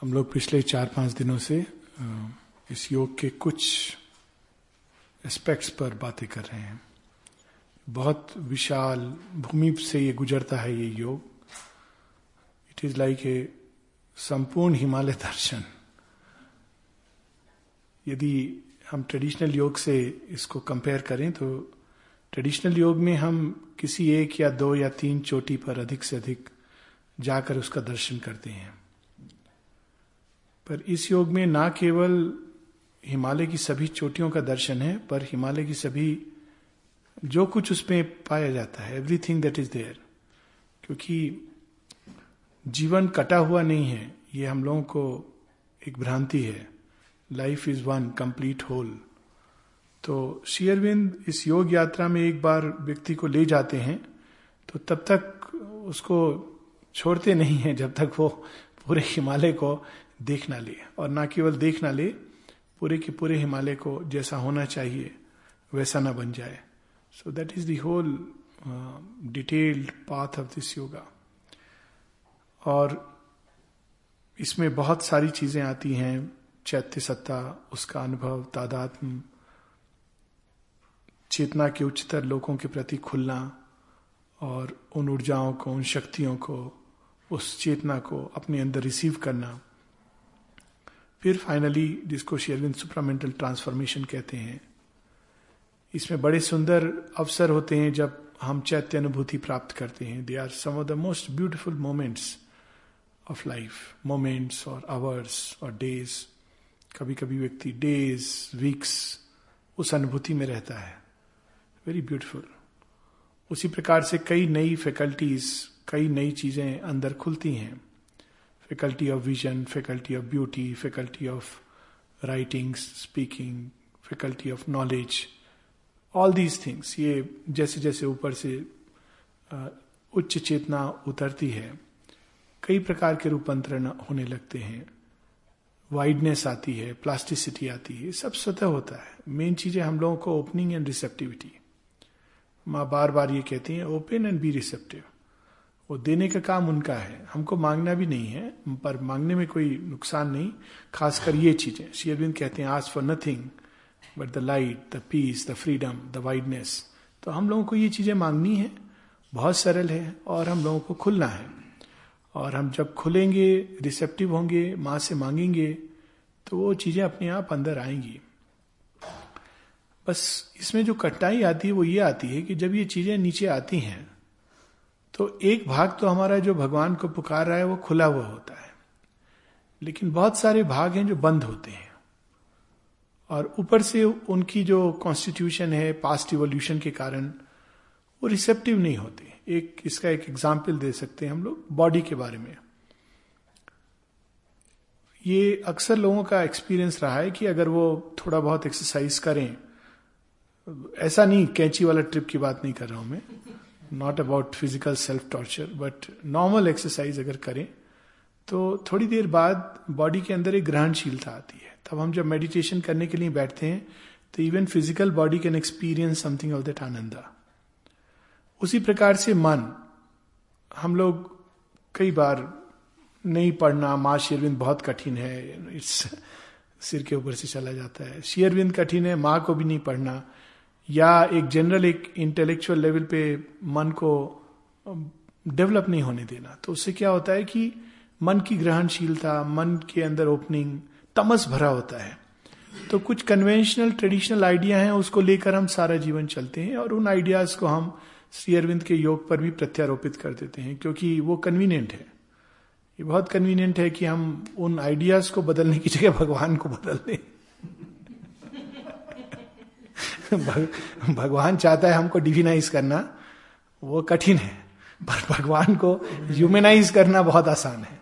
हम लोग पिछले चार पाँच दिनों से इस योग के कुछ एस्पेक्ट्स पर बातें कर रहे हैं। बहुत विशाल भूमि से ये गुजरता है ये योग। इट इज़ लाइक ए संपूर्ण हिमालय दर्शन। यदि हम ट्रेडिशनल योग से इसको कंपेयर करें तो ट्रेडिशनल योग में हम किसी एक या दो या तीन चोटी पर अधिक से अधिक जाकर उसका दर्शन करते हैं। पर इस योग में ना केवल हिमालय की सभी चोटियों का दर्शन है, पर हिमालय की सभी जो कुछ उसमें पाया जाता है एवरीथिंग दैट इज़ देयर क्योंकि जीवन कटा हुआ नहीं है, ये हम लोगों को एक भ्रांति है। Life is one complete whole तो शेयरविंद इस योग यात्रा में एक बार व्यक्ति को ले जाते हैं तो तब तक उसको छोड़ते नहीं है जब तक वो पूरे हिमालय को देख ना ले और ना केवल देख ना ले, पूरे के पूरे हिमालय को जैसा होना चाहिए, वैसा ना बन जाए। So that is the whole detailed path of this yoga और इसमें बहुत सारी चीज़ें आती हैं, चैत्य सत्ता, उसका अनुभव, तादात्म, चेतना के उच्चतर लोगों के प्रति खुलना, और उन ऊर्जाओं को, उन शक्तियों को, उस चेतना को अपने अंदर रिसीव करना। फिर फाइनली जिसको शेरविंद सुप्रामेंटल ट्रांसफॉर्मेशन कहते हैं। इसमें बड़े सुंदर अवसर होते हैं जब हम चैत्य अनुभूति प्राप्त करते हैं। They are some of the most beautiful moments of life moments और आवर्स और डेज़ कभी कभी व्यक्ति डेज़ वीक्स उस अनुभूति में रहता है। वेरी ब्यूटिफुल उसी प्रकार से कई नई फैकल्टीज कई नई चीज़ें अंदर खुलती हैं। Faculty of vision faculty of beauty faculty of writing speaking faculty of knowledge all these things ये जैसे जैसे ऊपर से उच्च चेतना उतरती है, कई प्रकार के रूपांतरण होने लगते हैं। वाइडनेस आती है प्लास्टिसिटी आती है, सब स्वतः होता है। मेन चीज़ें हम लोगों को ओपनिंग एंड रिसेप्टिविटी माँ बार बार ये कहती हैं ओपन एंड बी रिसेप्टिव वो देने का काम उनका है। हमको मांगना भी नहीं है, पर मांगने में कोई नुकसान नहीं, खासकर ये चीज़ें। शेयरविंद कहते हैं आज for nothing but the light the peace the freedom the wideness तो हम लोगों को ये चीज़ें मांगनी है, बहुत सरल है, और हम लोगों को खुलना है। और हम जब खुलेंगे रिसेप्टिव होंगे, माँ से मांगेंगे तो वो चीज़ें अपने आप अंदर आएँगी। बस इसमें जो कठिनाई आती है, वो ये आती है कि जब ये चीज़ें नीचे आती हैं तो एक भाग तो हमारा जो भगवान को पुकार रहा है, वो खुला हुआ होता है। लेकिन बहुत सारे भाग हैं जो बंद होते हैं। और ऊपर से उनकी जो कॉन्स्टिट्यूशन है पास्ट इवोल्यूशन के कारण, वो रिसेप्टिव नहीं होते। एक, इसका एक एग्ज़ाम्पल दे सकते हैं हम लोग बॉडी के बारे में। ये अक्सर लोगों का एक्सपीरियंस रहा है कि अगर वो थोड़ा बहुत एक्सरसाइज करें, ऐसा नहीं, कैंची वाला ट्रिप की बात नहीं कर रहा हूँ मैं। Not about physical self torture but normal exercise अगर करें तो थोड़ी देर बाद बॉडी के अंदर एक ग्रहणशीलता आती है। तब हम जब मेडिटेशन करने के लिए बैठते हैं तो even physical body can experience something of that ananda उसी प्रकार से मन, हम लोग कई बार नहीं पढ़ना, माँ शेरविंद बहुत कठिन है इट्स सिर के ऊपर से चला जाता है। शेयरविंद कठिन है, माँ को भी नहीं पढ़ना। या एक जनरल एक इंटेलेक्चुअल लेवल पे मन को डेवलप नहीं होने देना। तो उससे क्या होता है कि मन की ग्रहणशीलता, मन के अंदर ओपनिंग तमस भरा होता है। तो कुछ कन्वेंशनल ट्रेडिशनल आइडिया हैं, उसको लेकर हम सारा जीवन चलते हैं और उन आइडियाज़ को हम श्री अरविंद के योग पर भी प्रत्यारोपित कर देते हैं, क्योंकि वो कन्वीनियंट है। ये बहुत कन्वीनियंट है कि हम उन आइडियाज़ को बदलने की जगह भगवान को बदल दें। भगवान चाहता है हमको डिविनाइज करना, वो कठिन है, पर भगवान को ह्यूमेनाइज करना बहुत आसान है।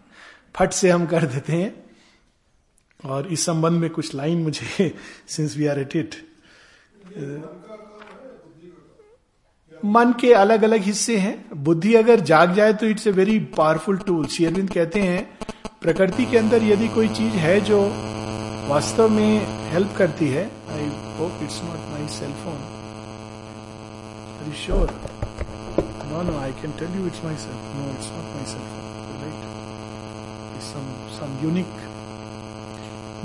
फट से हम कर देते हैं, और इस संबंध में कुछ लाइन मुझे since we are at it मन के अलग अलग हिस्से हैं। बुद्धि अगर जाग जाए तो it's a very powerful tool शेयरविंद कहते हैं, प्रकृति के अंदर यदि कोई चीज़ है जो वास्तव में हेल्प करती है। I hope it's not my cell phone sure no no I can tell you it's my self no it's not my cell phone right some unique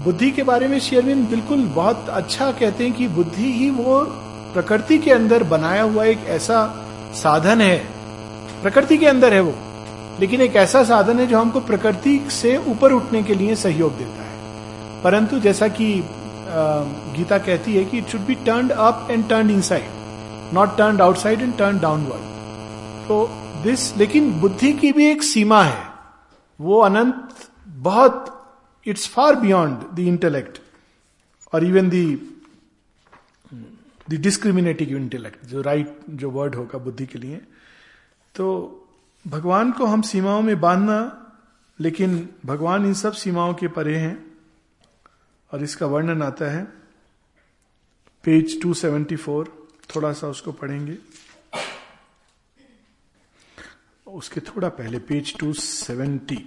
बुद्धि के बारे में शेयरविन बिल्कुल बहुत अच्छा कहते हैं कि बुद्धि ही वो प्रकृति के अंदर बनाया हुआ एक ऐसा साधन है। प्रकृति के अंदर है वो। लेकिन एक ऐसा साधन है जो हमको प्रकृति से ऊपर उठने के लिए सहयोग देता है। परंतु जैसा कि गीता कहती है कि it should be turn up and turn inside not turn outside and turn downward तो दिस लेकिन बुद्धि की भी एक सीमा है। वो अनंत, बहुत it's far beyond the intellect और even the the discriminative intellect जो राइट जो वर्ड होगा बुद्धि के लिए। तो भगवान को हम सीमाओं में बांधना, लेकिन भगवान इन सब सीमाओं के परे हैं। और इसका वर्णन आता है। पेज 274 थोड़ा सा उसको पढ़ेंगे। उसके थोड़ा पहले पेज 270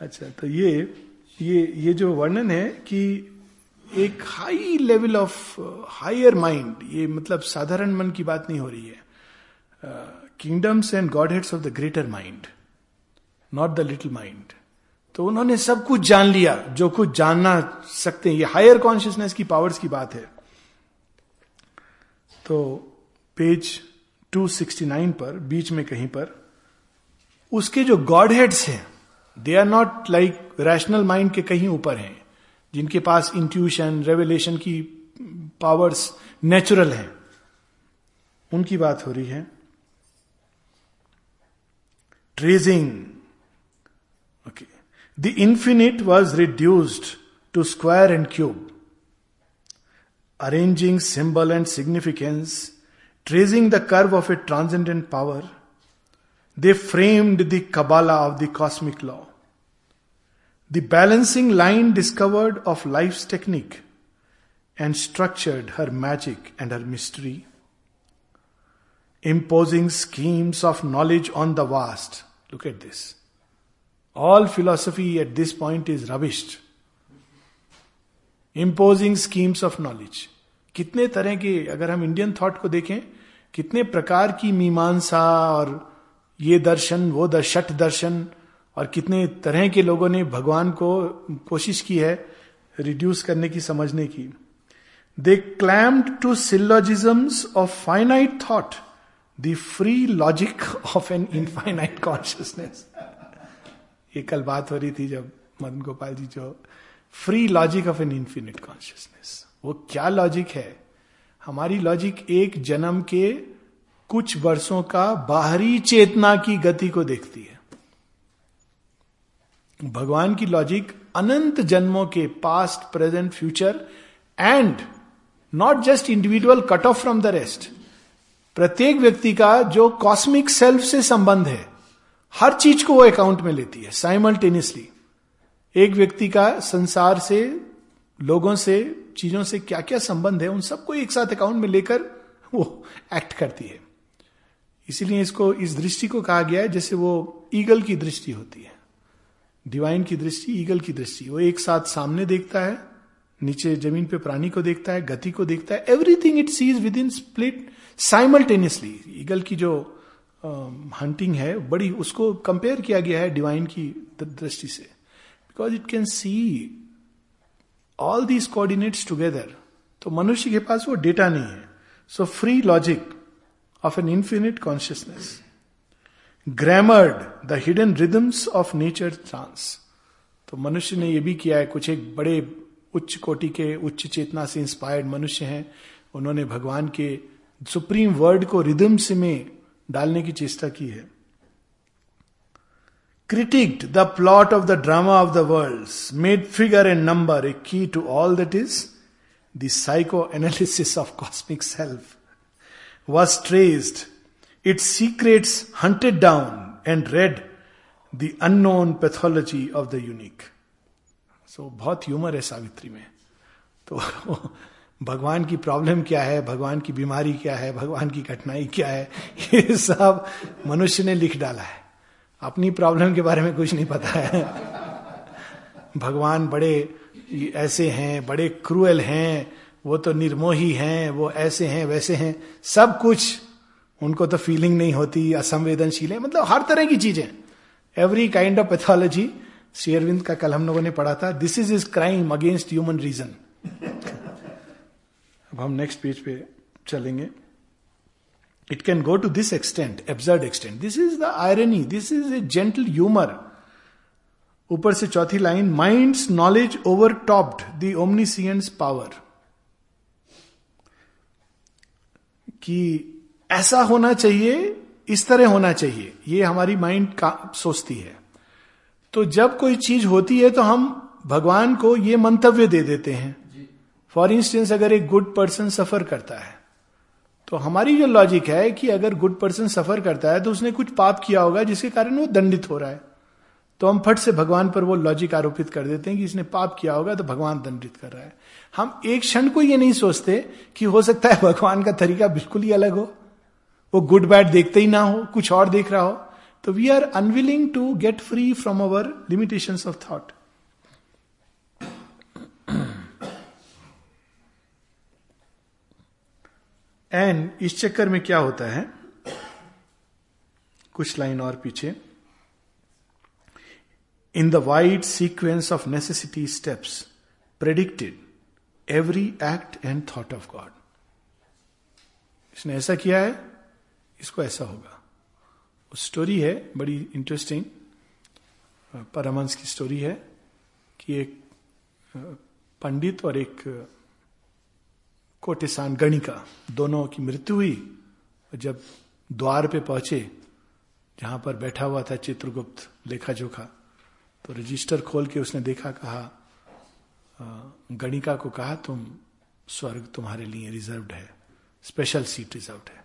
अच्छा तो ये ये ये जो वर्णन है कि एक high level of higher mind ये मतलब साधारण मन की बात नहीं हो रही है। Kingdoms and godheads of the greater mind not the little mind तो उन्होंने सब कुछ जान लिया। जो कुछ जानना सकते हैं। ये हायर कॉन्शियसनेस की पावर्स की बात है। तो पेज 269 पर, बीच में कहीं पर, उसके जो गॉड हेड्स हैं they are not like rational mind के कहीं ऊपर हैं, जिनके पास इंट्यूशन रेवलेशन की पावर्स नेचुरल हैं। उनकी बात हो रही है। ट्रेजिंग The infinite was reduced to square and cube. Arranging symbol and significance, tracing the curve of a transcendent power, they framed the Kabbalah of the cosmic law. The balancing line discovered of life's technique and structured her magic and her mystery, imposing schemes of knowledge on the vast. Look at this. All philosophy at this point is rubbished. Imposing schemes of knowledge. कितने तरह के, अगर हम Indian thought को देखें, कितने प्रकार की मीमांसा और ये दर्शन, वो दर्शट दर्शन, और कितने तरह के लोगों ने भगवान को कोशिश की है रिड्यूस करने की, समझने की they clamped to syllogisms of finite thought the free logic of an infinite consciousness ये कल बात हो रही थी जब मदन गोपाल जी जो free logic of an infinite consciousness वो क्या लॉजिक है? हमारी लॉजिक एक जन्म के कुछ वर्षों का बाहरी चेतना की गति को देखती है। भगवान की लॉजिक अनंत जन्मों के past present future and not just individual cut off from the rest प्रत्येक व्यक्ति का जो कॉस्मिक सेल्फ से संबंध है हर चीज़ को वो अकाउंट में लेती है साइमल्टेनियसली एक व्यक्ति का संसार से, लोगों से, चीज़ों से क्या क्या संबंध है, उन सबको एक साथ अकाउंट में लेकर वो एक्ट करती है. इसीलिए इसको, इस दृष्टि को कहा गया है, जैसे वो ईगल की दृष्टि होती है. डिवाइन की दृष्टि ईगल की दृष्टि. वो एक साथ सामने देखता है, नीचे ज़मीन पे प्राणी को देखता है, गति को देखता है everything it sees within split simultaneously eagle की जो हंटिंग uh, है बड़ी उसको कंपेयर किया गया है डिवाइन की दृष्टि से। Because it can see all these coordinates together तो मनुष्य के पास वो डेटा नहीं है। So free logic of an infinite consciousness grammared the hidden rhythms of nature trance तो मनुष्य ने यह भी किया है कुछ एक बड़े उच्च कोटि के उच्च चेतना से इंस्पायर्ड मनुष्य हैं। उन्होंने भगवान के सुप्रीम वर्ड को रिदम्स में डालने की चेष्टा की है। Critiqued the plot of the drama of the world made figure and number a key to all that is the psychoanalysis of cosmic self was traced its secrets hunted down and read the unknown pathology of the unique. so, बहुत humour है सावित्री में। तो भगवान की problem क्या है, भगवान की बीमारी क्या है, भगवान की कठिनाई क्या है, ये सब मनुष्य ने लिख डाला है। अपनी प्रॉब्लम के बारे में कुछ नहीं पता है। भगवान बड़े ऐसे हैं, बड़े क्रूएल हैं, वो तो निर्मोही हैं, वो ऐसे हैं, वैसे हैं। सब कुछ उनको तो फीलिंग नहीं होती, असंवेदनशील है मतलब हर तरह की चीज़ें। एवरी काइंड ऑफ़ पैथोलॉजी शेयरविंद का कल हम लोगों ने पढ़ा था this is is crime against human reason अब हम नेक्स्ट पेज पे चलेंगे। It can go to this extent absurd extent this is the irony this is a gentle humour ऊपर से चौथी line minds knowledge overtopped the omniscience power कि ऐसा होना चाहिए, इस तरह होना चाहिए। ये हमारी माइंड का सोचती है। तो जब कोई चीज़ होती है तो हम भगवान को ये मंतव्य दे देते हैं। फॉर इंस्टेंस अगर एक गुड पर्सन सफ़र करता है तो हमारी जो लॉजिक है कि अगर गुड पर्सन सफ़र करता है तो उसने कुछ पाप किया होगा जिसके कारण वो दंडित हो रहा है। तो हम फट से भगवान पर वो लॉजिक आरोपित कर देते हैं कि इसने पाप किया होगा तो भगवान दंडित कर रहा है। हम एक क्षण को ये नहीं सोचते कि हो सकता है भगवान का तरीका बिल्कुल ही अलग हो। वो गुड बैड देखते ही ना हो, कुछ और देख रहा हो। तो we are unwilling to get free from our limitation of thought and इस चक्कर में क्या होता है? कुछ लाइन और पीछे। In the wide sequence of necessity steps predicted every act and thought of God. इसने ऐसा किया है, इसको ऐसा होगा। स्टोरी है, बड़ी इंटरेस्टिंग परमंश की स्टोरी है कि एक पंडित और एक कोटेसान गणिका, दोनों की मृत्यु हुई। और जब द्वार पे पहुँचे, जहाँ पर बैठा हुआ था चित्रगुप्त लेखा जोखा तो रजिस्टर खोल के उसने देखा, कहा गणिका को कहा, तुम स्वर्ग तुम्हारे लिए रिजर्व्ड है, स्पेशल सीट रिजर्व्ड है।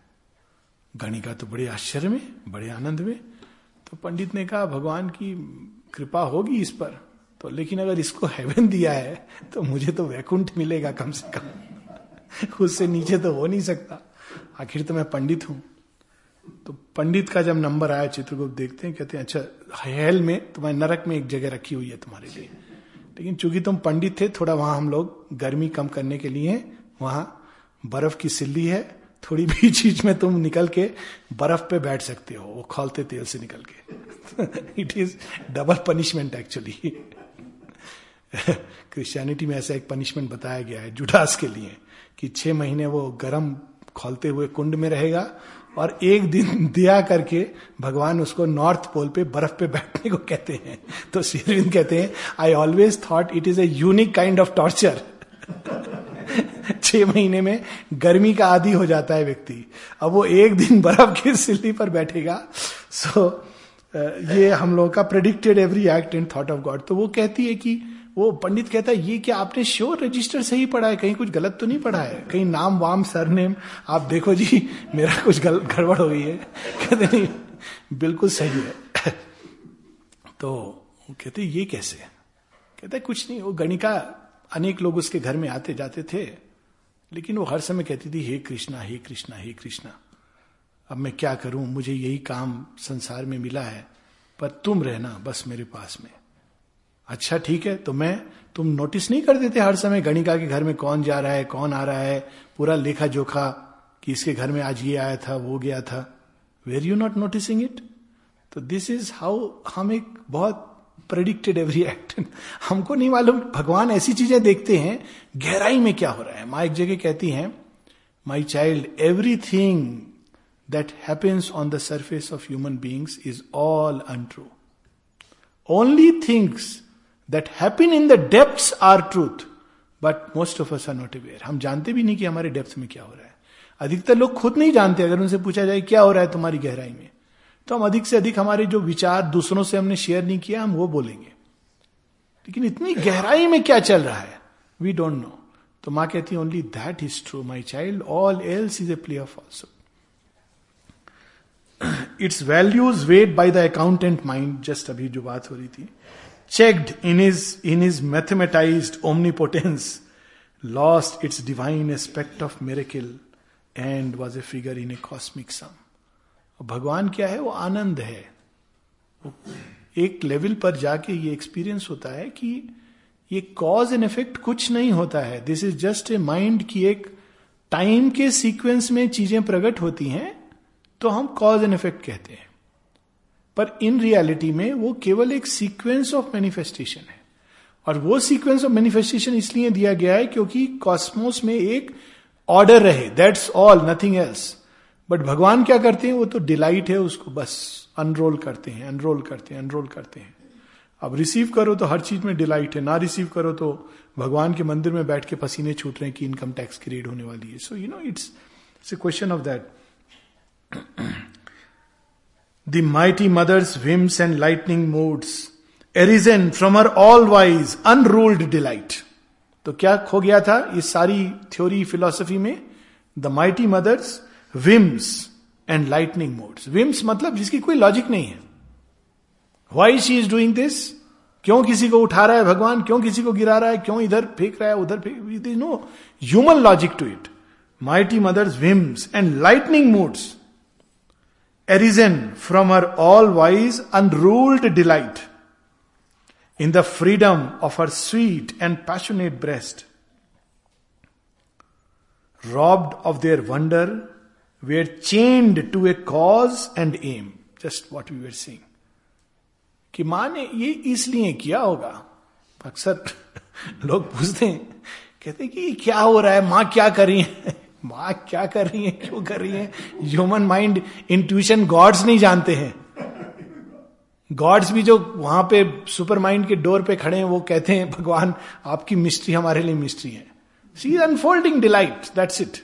गणिका तो बड़े आश्चर्य में, बड़े आनंद में तो पंडित ने कहा, भगवान की कृपा होगी इस पर। तो लेकिन अगर इसको हेवन दिया है तो मुझे तो वैकुंठ मिलेगा कम से कम। उससे नीचे तो हो नहीं सकता। आखिर तो मैं पंडित हूँ। तो पंडित का जब नंबर आया चित्रगुप्त, देखते हैं, कहते हैं अच्छा हेल में तुम्हारे नरक में एक जगह रखी हुई है तुम्हारे लिए। लेकिन चूँकि तुम पंडित थे, थोड़ा वहाँ हम लोग गर्मी कम करने के लिए वहाँ बर्फ़ की सिल्ली है, थोड़ी भी चीज़ में तुम निकल के बर्फ़ पे बैठ सकते हो, वो खोलते तेल से निकल के। It is double punishment actually Christianity में ऐसा एक पनिशमेंट बताया गया है जुडास के लिए। कि छह महीने वो गर्म खोलते हुए कुंड में रहेगा और एक दिन दिया करके भगवान उसको नॉर्थ पोल पे बर्फ़ पे बैठने को कहते हैं। तो श्रीविंद कहते हैं I always thought it is A unique kind of torture छह महीने में गर्मी का आदि हो जाता है व्यक्ति। अब वो एक दिन बर्फ़ की सिल्ली पर बैठेगा। सो so, ये हम लोगों का predicted every act in thought of God तो वो कहती है कि वो पंडित कहता है, ये क्या आपने श्योर रजिस्टर से ही पढ़ा है? कहीं कुछ गलत तो नहीं पढ़ा है? कहीं नाम, वाम, सरनेम? आप देखो जी, मेरा कुछ गड़बड़ हो गई है। कहते, नहीं, बिल्कुल सही है। तो कहते, ये कैसे? कहते, कुछ नहीं, वो गणिका अनेक लोग उसके घर में आते जाते थे, लेकिन वो हर समय कहती थी, हे कृष्णा हे कृष्णा हे कृष्णा, अब मैं क्या करूँ? मुझे यही काम संसार में मिला है, पर तुम रहना बस मेरे पास में। अच्छा ठीक है तो मैं, तुम नोटिस नहीं कर देते हर समय गणिका के घर में कौन जा रहा है, कौन आ रहा है, पूरा लेखा जोखा कि इसके घर में आज ये आया था, वो गया था। Were you not noticing it तो दिस इज़ हाउ हम एक बहुत प्रेडिक्टेड एवरी एक्ट हमको नहीं मालूम, भगवान ऐसी चीज़ें देखते हैं, गहराई में क्या हो रहा है। माँ एक जगह कहती हैं my child everything that happens on the surface of human beings is all untrue only things that happen in the depth are truth but most of us are not aware हम जानते भी नहीं कि हमारे डेप्थ में क्या हो रहा है। अधिकतर लोग खुद नहीं जानते। अगर उनसे पूछा जाए, क्या हो रहा है तुम्हारी गहराई में? तो हम अधिक से अधिक हमारे जो विचार दूसरों से हमने शेयर नहीं किया, हम वो बोलेंगे। लेकिन इतनी गहराई में क्या चल रहा है? वी डोंट नो तो माँ कहती only that is true my child all else is a play of also its values weighed by the accountant mind just अभी जो बात हो रही थी। Checked in his in his mathematized omnipotence, lost its divine aspect of miracle and was a figure in a cosmic sum. भगवान क्या है? वो आनंद है। एक लेवल पर जाके ये एक्सपीरियंस होता है कि ये कॉज एंड इफ़ेक्ट कुछ नहीं होता है। This is just a mind की एक टाइम के सीक्वेंस में चीज़ें प्रकट होती हैं तो हम कॉज एंड इफ़ेक्ट कहते हैं। पर इन रियलिटी में वो केवल एक सीक्वेंस ऑफ़ मैनिफेस्टेशन है। और वो सीक्वेंस ऑफ़ मैनिफेस्टेशन इसलिए दिया गया है क्योंकि कॉस्मोस में एक ऑर्डर रहे that's all nothing else but भगवान क्या करते हैं? वो तो डिलाइट है उसको, बस अनरोल करते हैं अनरोल करते हैं अनरोल करते हैं। अब रिसीव करो तो हर चीज़ में डिलाइट है, ना रिसीव करो तो भगवान के मंदिर में बैठ के पसीने छूट रहे हैं कि इनकम टैक्स की होने वाली है। So you know it's question of that the mighty mother's whims and lightning moods arisen from her all wise unruled delight तो क्या खो गया था इस सारी थ्योरी फिलोसफी में? The mighty mother's whims and lightning moods whims मतलब जिसकी कोई लॉजिक नहीं है। Why she is doing this क्यों किसी को उठा रहा है भगवान? क्यों किसी को गिरा रहा है? क्यों इधर फेंक रहा है? उधर फेंक is no human logic to it mighty mother's whims and lightning moods Arisen from her all wise unruled delight in the freedom of her sweet and passionate breast robbed of their wonder, were chained to a cause and aim. Just what we were seeing. कि मां ने ये इसलिए किया होगा अक्सर लोग पूछते हैं कहते हैं कि क्या हो रहा है मां क्या कर रही है माँ क्या कर रही है, क्यों कर रही है? ह्यूमन माइंड इंट्यूशन गॉड्स नहीं जानते हैं। गॉड्स भी जो वहाँ पे सुपर माइंड के डोर पे खड़े हैं, वो कहते हैं, भगवान, आपकी मिस्ट्री हमारे लिए मिस्ट्री है। She is unfolding delight that's it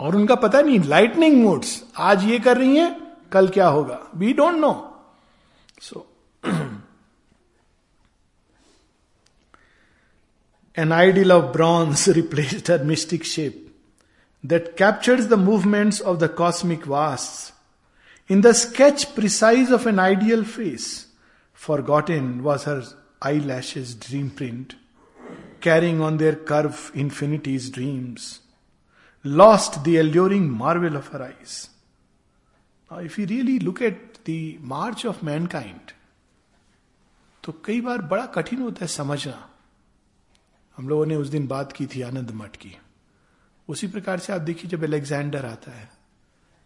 और उनका पता नहीं लाइटनिंग मूड्स आज ये कर रही हैं, कल क्या होगा? We don't know so an ideal of bronze her mystic shape. that captures the movements of the cosmic vasts. In the sketch precise of an ideal face, forgotten was her eyelashes dream print, carrying on their curve infinity's dreams. Lost the alluring marvel of her eyes. Now, if you really look at the march of mankind तो कई बार बड़ा कठिन होता है समझना हम लोगों ने उस दिन बात की थी आनंद मठ की उसी प्रकार से आप देखिए जब एलेक्जेंडर आता है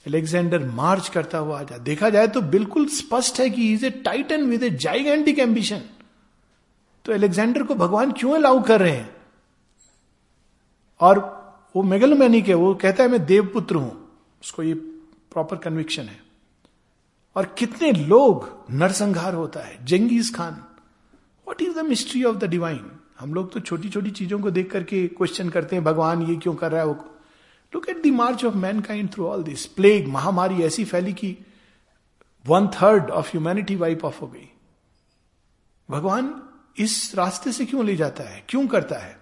एलेक्जेंडर मार्च करता हुआ आ जाए देखा जाए तो बिल्कुल स्पष्ट है कि is a titan with a gigantic ambition तो एलेक्जेंडर को भगवान क्यों अलाउ कर रहे हैं? और वो मेगलमैनिक है वो कहता है, मैं देवपुत्र हूँ। उसको ये प्रॉपर कन्विक्शन है। और कितने लोग नरसंहार होता है Genghis Khan what is the mystery of the divine हम लोग तो छोटी छोटी चीज़ों को देख करके क्वेश्चन करते हैं, भगवान ये क्यों कर रहा है, वो look at the march of mankind through all this plague महामारी ऐसी फैली कि one third of humanity wipe off हो गई। भगवान इस रास्ते से क्यों ले जाता है? क्यों करता है?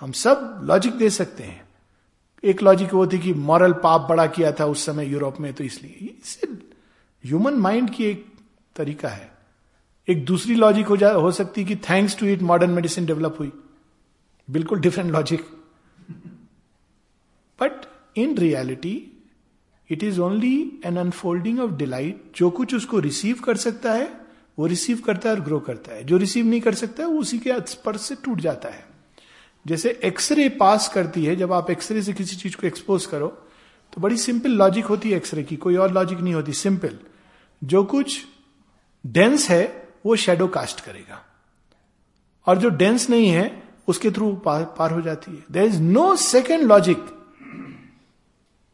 हम सब लॉजिक दे सकते हैं। एक लॉजिक वो थी कि मॉरल पाप बड़ा किया था उस समय यूरोप में तो इसलिए। ह्यूमन माइंड की एक तरीका है। एक दूसरी लॉजिक हो जा, हो सकती कि thanks to it modern medicine develop हुई। बिल्कुल different logic but in reality it is only an unfolding of delight जो कुछ उसको रिसीव कर सकता है, वो रिसीव करता है और ग्रो करता है। जो रिसीव नहीं कर सकता है वो उसी के स्पर्श से टूट जाता है। जैसे एक्सरे पास करती है, जब आप एक्सरे से किसी चीज़ को एक्सपोज करो तो बड़ी सिंपल लॉजिक होती है एक्सरे की, कोई और लॉजिक नहीं होती सिंपल जो कुछ डेंस है वो शेडो कास्ट करेगा। और जो डेंस नहीं है उसके थ्रू पार, पार हो जाती है। There is no second logic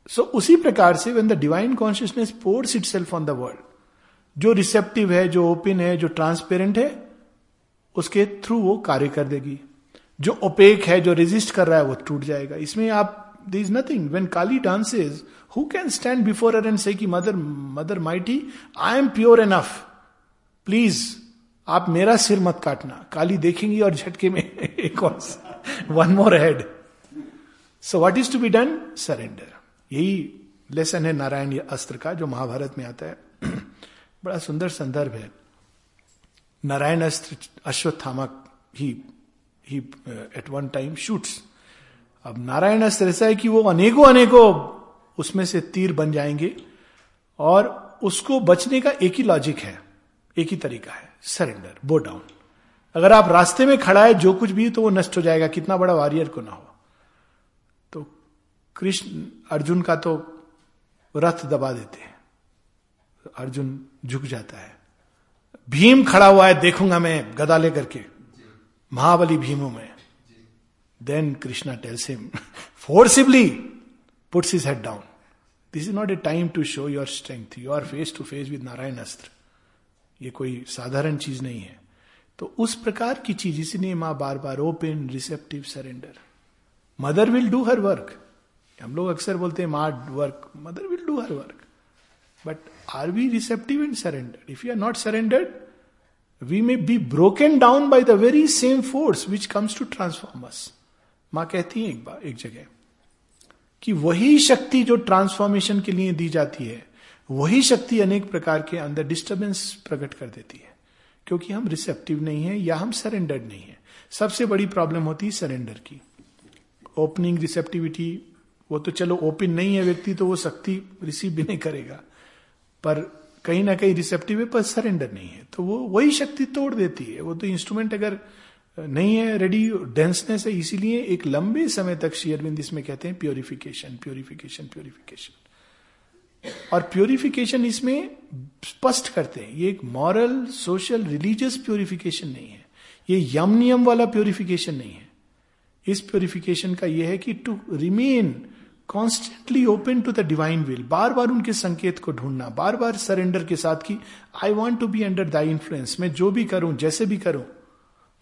so उसी प्रकार से when the divine consciousness pours itself on the world जो रिसेप्टिव है जो ओपन है जो ट्रांसपेरेंट है उसके थ्रू वो कार्य कर देगी। जो ओपेक है जो रेजिस्ट कर रहा है वो टूट जाएगा। इसमें आप there is nothing. When Kali dances, who can stand before her and say कि mother, mother mighty, I am pure enough. Please आप मेरा सिर मत काटना। काली देखेंगी और झटके में एक और one more head so what is to be done surrender यही लेसन है नारायण अस्त्र का, जो महाभारत में आता है। बड़ा सुंदर संदर्भ है। नारायण अस्त्र अश्वत्थामक ही ही एट वन टाइम शूट्स अब नारायण अस्त्र ऐसा है कि वो अनेकों अनेकों उसमें से तीर बन जाएँगे और उसको बचने का एक ही लॉजिक है। एक ही तरीका है सरेंडर बो डाउन अगर आप रास्ते में खड़ा है, जो कुछ भी तो वो नष्ट हो जाएगा, कितना बड़ा वॉरियर को ना हो? तो कृष्ण, अर्जुन का तो रथ दबा देते हैं। अर्जुन झुक जाता है। भीम खड़ा हुआ है, देखूँगा मैं, गदा लेकर के। महाबली भीमों में। Then Krishna tells him forcibly puts his head down this is not a time to show your strength you are face to face with Narayan Astra ये कोई साधारण चीज़ नहीं है। तो उस प्रकार की चीज़ इसलिए माँ बार बार open receptive surrender mother will do her work हम लोग अक्सर बोलते हैं, माँ work mother will do her work but are we receptive and surrender if you are not surrendered we may be broken down by the very same force which comes to transform us माँ कहती है एक बार एक जगह, कि वही शक्ति जो ट्रांसफॉर्मेशन के लिए दी जाती है वही शक्ति अनेक प्रकार के अंदर डिस्टर्बेंस प्रकट कर देती है। क्योंकि हम रिसेप्टिव नहीं है या हम सरेंडर्ड नहीं है। सबसे बड़ी प्रॉब्लम होती है सरेंडर की। ओपनिंग रिसेप्टिविटी वो तो चलो ओपन नहीं है व्यक्ति तो वो शक्ति रिसीव भी नहीं करेगा। पर कहीं ना कहीं रिसेप्टिव है, पर सरेंडर नहीं है। तो वो, वही शक्ति तोड़ देती है। वो तो इंस्ट्रूमेंट अगर नहीं है रेडी डेंसनेस है, इसीलिए एक लंबे समय तक शेयरबिंद इसमें कहते हैं प्योरिफिकेशन प्योरिफिकेशन प्योरिफिकेशन और प्योरिफिकेशन इसमें स्पष्ट करते हैं। ये एक मॉरल सोशल रिलीजियस प्योरिफिकेशन नहीं है। ये यम नियम वाला प्योरिफिकेशन नहीं है। इस प्योरिफिकेशन का यह है कि to remain constantly open to the divine will बार बार उनके संकेत को ढूंढना बार बार सरेंडर के साथ कि I want to be under the influence मैं जो भी करूँ, जैसे भी करूँ,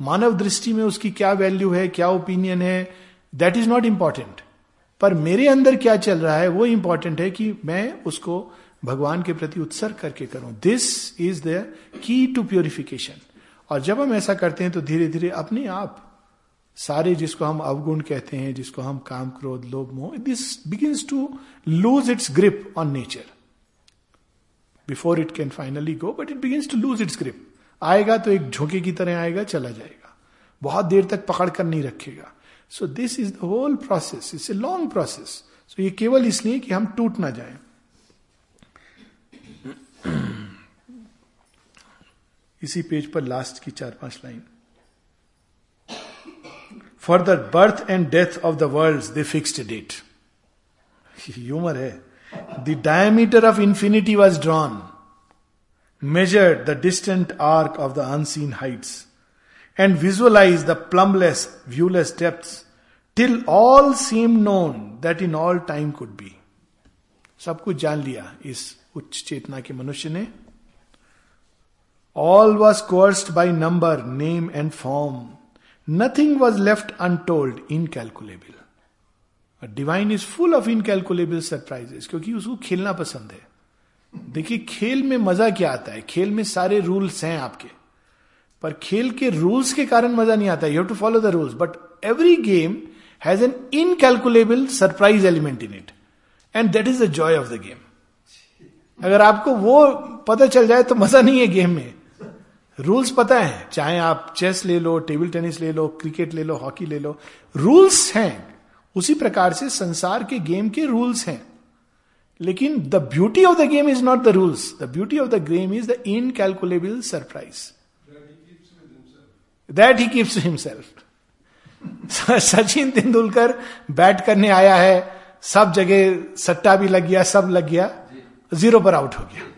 मानव दृष्टि में उसकी क्या वैल्यू है, क्या ओपिनियन है दैट इज़ नॉट इंपॉर्टेंट पर मेरे अंदर क्या चल रहा है, वो इंपॉर्टेंट है कि मैं उसको भगवान के प्रति उत्सर्ग करके करूँ। This is the key to purification और जब हम ऐसा करते हैं तो धीरे धीरे अपने आप, सारे जिसको हम अवगुण कहते हैं, जिसको हम काम, क्रोध, लोभ, मोह this begins to lose its grip on nature before it can finally go but it begins to lose its grip आएगा तो एक झोंके की तरह आएगा, चला जाएगा। बहुत देर तक पकड़ कर नहीं रखेगा। So this is the whole process it's a long process so ये केवल इसलिए कि हम टूट ना जाए। इसी पेज पर लास्ट की चार पाँच line for the birth and death of the world they fixed date humour है। The diameter of infinity was drawn measured the distant arc of the unseen heights, and visualized the plumbless, viewless depths, till all seemed known that in all time could be. सब कुछ जान लिया इस उच्च चेतना के मनुष्य ने। All was coursed by number name and form nothing was left untold incalculable divine is full of incalculable surprises क्योंकि उसको खेलना पसंद है। देखिए खेल में मज़ा क्या आता है? खेल में सारे रूल्स हैं आपके। पर खेल के रूल्स के कारण मज़ा नहीं आता you to follow the rules but every game has an incalculable surprise element in it and that is the joy of the game अगर आपको वो पता चल जाए तो मज़ा नहीं है गेम में. रूल्स पता है. चाहे आप चेस ले लो टेबल टेनिस ले लो क्रिकेट ले लो हॉकी ले लो. रूल्स हैं. उसी प्रकार से संसार के गेम के रूल्स हैं. लेकिन the beauty of the game is not the rules the beauty of the game is the incalculable surprise that he keeps himself Sachin Tendulkar bat करने आया है सब जगह सट्टा भी लग गया सब लग गया ज़ीरो पर आउट हो गया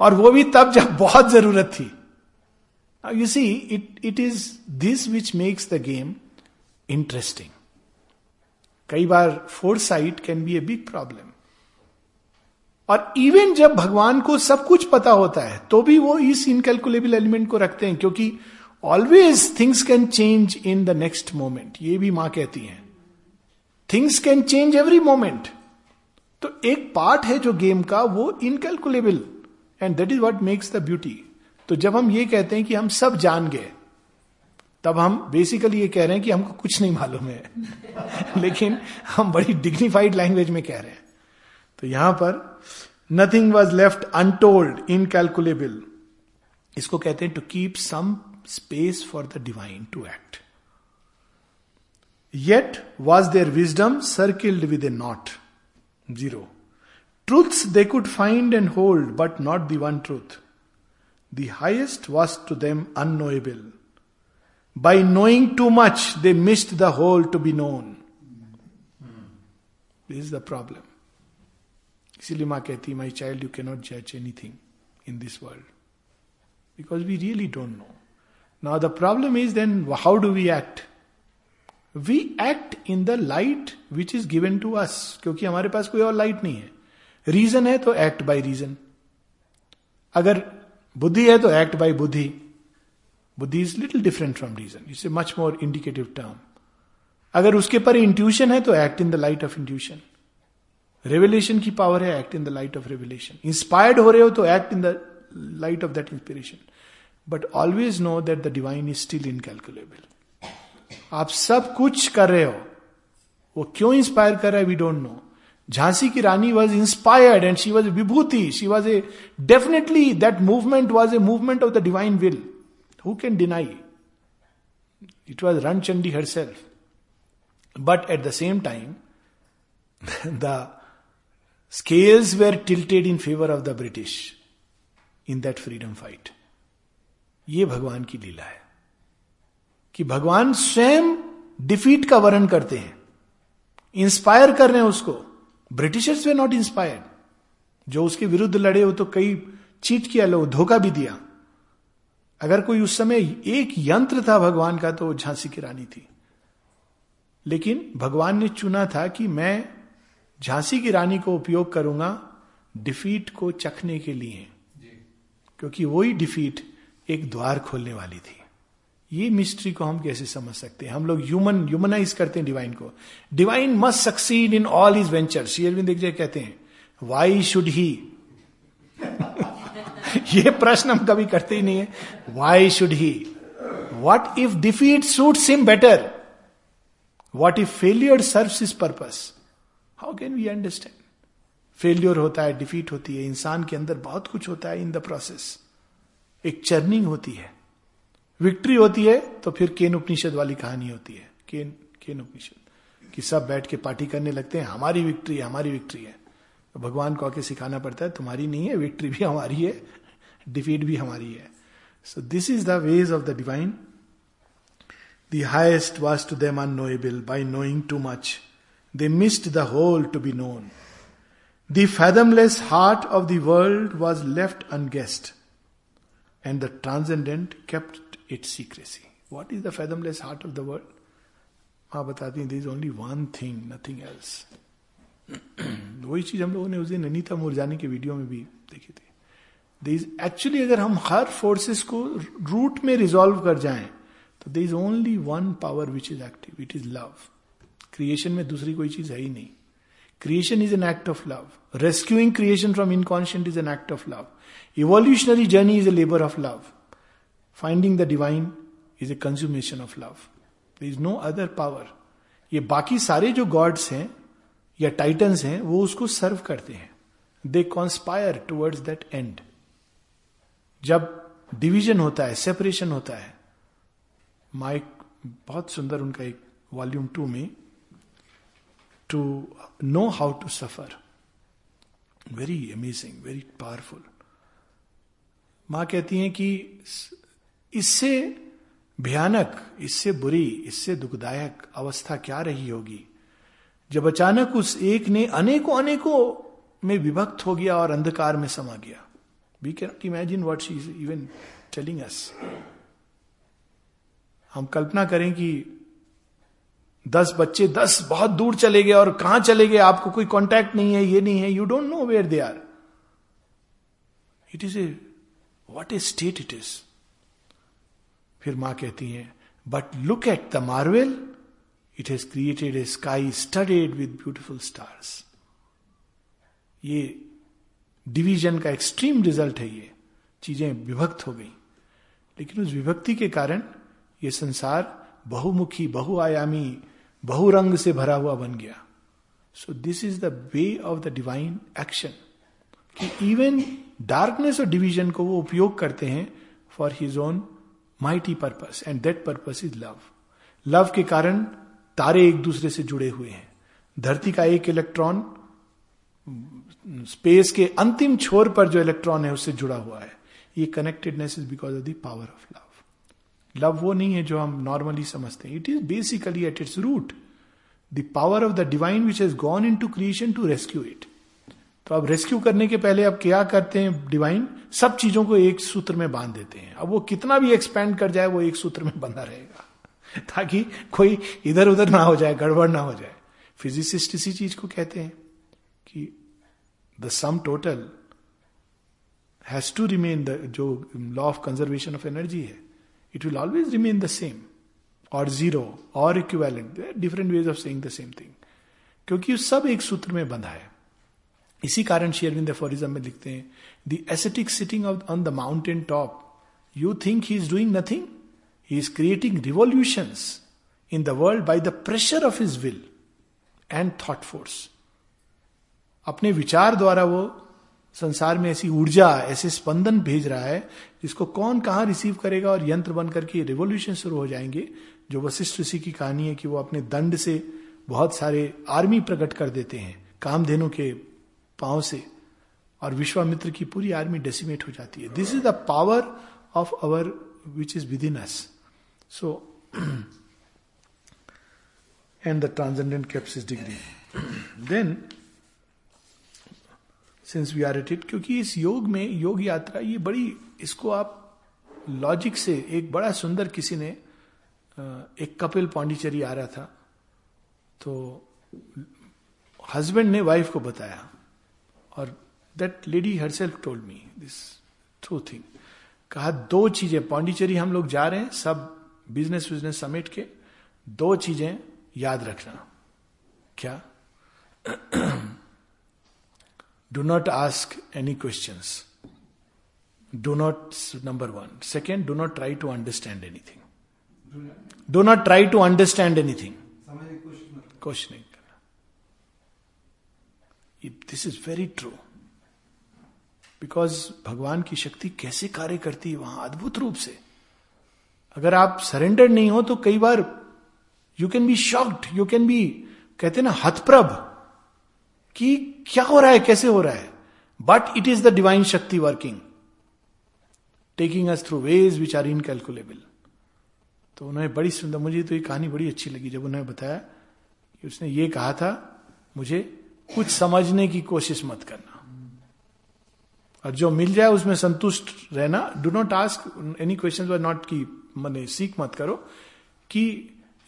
और वो भी तब जब बहुत ज़रूरत थी you see it it is this which makes the game interesting कई बार foresight can be a big problem और इवन जब भगवान को सब कुछ पता होता है तो भी वो इस इनकेलकुलेबल एलिमेंट को रखते हैं क्योंकि always things can change in the next moment ये भी माँ कहती हैं। Things can change every moment तो एक पार्ट है जो गेम का, वो incalculable and that is what makes the beauty तो जब हम ये कहते हैं कि हम सब जान गए, तब हम बेसिकली ये कह रहे हैं कि हमको कुछ नहीं मालूम है। लेकिन हम बड़ी डिग्निफाइड लैंग्वेज में कह रहे हैं। तो यहाँ पर nothing was left untold incalculable इसको कहते हैं to keep some space for the divine to act yet was there wisdom circled with a not zero truths they could find and hold but not the one truth the highest was to them unknowable by knowing too much they missed the whole to be known this is the problem इसीलिए माँ कहती my child you cannot जज anything in this world because we really don't know Now the problem is then how do we act we act in the light which is given to us क्योंकि हमारे पास कोई और light नहीं है। Reason है तो act by reason अगर बुद्धि है तो act by buddhi. Buddhi is little different from reason it's a much more indicative term अगर उसके पर इंट्यूशन है तो act in the light of intuition revelation की पावर है act in the light of revelation inspired हो रहे हो तो act in the light of that inspiration but always know that the divine is still incalculable आप सब कुछ कर रहे हो। वो क्यों इंस्पायर कर रहा है वी डोंट नो झांसी की Rani was inspired and she was vibhuti she was a definitely that movement was a movement of the divine will who can deny it was Ran Chandi herself but at the same time the scales were tilted in favour of the British in that freedom fight ये भगवान की लीला है कि भगवान स्वयं defeat का वर्णन करते हैं इंस्पायर कर रहे हैं उसको। ब्रिटिशर्स वे नॉट इंस्पायर्ड जो उसके विरुद्ध लड़े हो तो कई चीट किया लोग धोखा भी दिया। अगर कोई उस समय एक यंत्र था भगवान का तो वो झांसी की रानी थी। लेकिन भगवान ने चुना था कि मैं झांसी की रानी को उपयोग करूँगा डिफीट को चखने के लिए। क्योंकि वही डिफीट एक द्वार खोलने वाली थी। ये मिस्ट्री को हम कैसे समझ सकते हैं? हम लोग ह्यूमन ह्यूमनाइज करते हैं डिवाइन को। Divine must succeed in all his venture Shri Aurobindo कहते हैं वाई शुड ही ये प्रश्न हम कभी करते ही नहीं है। Why should he what if defeat should seem better what if failure serve his purpose how can we understand failure होता है डिफीट होती है। इंसान के अंदर बहुत कुछ होता है इन द प्रोसेस एक चर्निंग होती है। विक्ट्री होती है तो फिर केन उपनिषद वाली कहानी होती है। केन केन उपनिषद। कि सब बैठ के पार्टी करने लगते हैं, हमारी विक्ट्री है, हमारी विक्ट्री है। तो भगवान को आके सिखाना पड़ता है, तुम्हारी नहीं है, विक्ट्री भी हमारी है, डिफीट भी हमारी है। So this is the ways of the divine the highest was to them unknowable by knowing too much they missed the whole to be known the fathomless heart of the world was left unguessed and the transcendent kept its secrecy what is the fathomless heart of the world माँ बताती है is only one thing nothing else वही चीज़ हम लोगों ने उस दिन अनिता मुरजानी के वीडियो में भी देखी थी। दे इज़ एक्चुअली अगर हम हर फोर्सेस को रूट में रिजोल्व कर जाएँ तो there is only one power which is active it is love creation में दूसरी कोई चीज़ है ही नहीं। Creation is an act of love rescuing creation from inconscient is an act of love evolutionary journey is a labour of love finding the divine is a consummation of love there is no other power ये बाकी सारे जो God's हैं, या titans हैं, वो उसको serve करते हैं. They conspire towards that end जब डिवीज़न होता है सेपरेशन होता है, माइक बहुत सुंदर उनका एक वॉल्यूम टू में to know how to suffer very amazing very powerful माँ कहती हैं कि इससे भयानक, इससे बुरी, इससे दुखदायक अवस्था क्या रही होगी? जब अचानक उस एक ने अनेकों अनेकों में विभक्त हो गया और अंधकार में समा गया। We cannot imagine what is even telling us हम कल्पना करें कि दस बच्चे, दस बहुत दूर चले गए और कहाँ चले गए? आपको कोई कांटेक्ट नहीं है, ये नहीं है। You don't know where they are it is a what a state it is फिर माँ कहती है but look at the marvel it has created a sky studded with beautiful stars ये डिवीज़न का एक्सट्रीम रिज़ल्ट है ये। चीज़ें विभक्त हो गई। लेकिन उस विभक्ति के कारण ये संसार बहुमुखी, बहुआयामी बहुरंग से भरा हुआ बन गया। So this is the way of the divine action कि इवन डार्कनेस और डिवीज़न को वो उपयोग करते हैं for his own mighty purpose and that purpose is love love के कारण तारे एक दूसरे से जुड़े हुए हैं। धरती का एक इलेक्ट्रॉन स्पेस के अंतिम छोर पर जो इलेक्ट्रॉन है, उससे जुड़ा हुआ है। ये connectedness is because of the power of love love वो नहीं है जो हम नॉर्मली समझते हैं. It is basically at its root the power of the divine which has gone into creation to rescue it तो अब रेस्क्यू करने के पहले अब क्या करते हैं डिवाइन सब चीज़ों को एक सूत्र में बाँध देते हैं. अब वो कितना भी एक्सपेंड कर जाए, वो एक सूत्र में बंधा रहेगा। ताकि कोई इधर उधर ना हो जाए, गड़बड़ ना हो जाए। फिजिसिस्ट इसी चीज़ को कहते हैं कि the sum total has to remain the जो law of conservation of energy है it will always remain the same और ज़ीरो और equivalent different ways of saying the same thing क्योंकि सब एक सूत्र में बंधा है। इसी कारण शेयरविंद एफोरिज्म में लिखते हैं the ascetic sitting on the mountain top you think he is doing nothing he is creating revolution in the world by the pressure of his will and thought force अपने विचार द्वारा वो संसार में ऐसी ऊर्जा, ऐसे स्पंदन भेज रहा है जिसको कौन कहाँ रिसीव करेगा और यंत्र बन करके रिवोल्यूशन शुरू हो जाएँगे? जो वशिष्ठ ऋषि की कहानी है कि वो अपने दंड से बहुत सारे आर्मी प्रकट कर देते हैं, कामधेनु के पाँव से, और विश्वामित्र की पूरी आर्मी डेसिमेट हो जाती है। This is the power of our which is within us so and the transcendent caps degree then since we are at it क्योंकि इस योग में, योग यात्रा, ये बड़ी, इसको आप लॉजिक से एक बड़ा सुंदर किसी ने एक कपिल पांडिचेरी आ रहा था तो हस्बैंड ने वाइफ को बताया, और that lady herself told me this true thing कहा, दो चीज़ें, पांडिचेरी हम लोग जा रहे हैं, सब बिज़नेस बिज़नेस समेट के, दो चीज़ें याद रखना। क्या? Do not ask any question do not number one second do not try to understand anything do not try to understand anything questioning this is very true because भगवान की शक्ति कैसे कार्य करती है वहाँ अद्भुत रूप से। अगर आप सरेंडर नहीं हो तो कई बार you can be shocked you can be कहते ना हथप्रभ कि क्या हो रहा है, कैसे हो रहा है? But it is the divine shakti working taking us through ways which are incalculable तो उन्होंने बड़ी सुंदर, मुझे तो ये कहानी बड़ी अच्छी लगी जब उन्होंने बताया कि उसने ये कहा था, मुझे कुछ समझने की कोशिश मत करना। और जो मिल जाए उसमें संतुष्ट रहना। Do not ask any question were not की, मैंने सीख मत करो कि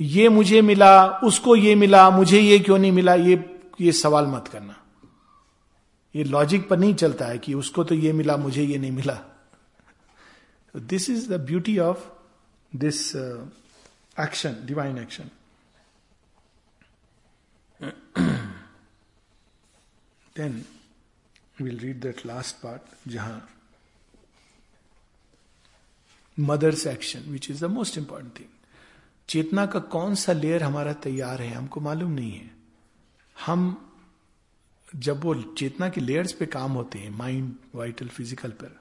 ये मुझे मिला, उसको ये मिला, मुझे ये क्यों नहीं मिला, ये ये सवाल मत करना। ये लॉजिक पर नहीं चलता है कि उसको तो ये मिला, मुझे ये नहीं मिला। This is the beauty of this action divine action then will read that last part जहाँ mother's action which is the most important thing चेतना का कौन सा लेयर हमारा तैयार है, हमको मालूम नहीं है। हम जब वो चेतना के लेयर्स पे काम होते हैं माइंड वाइटल फ़िज़िकल पर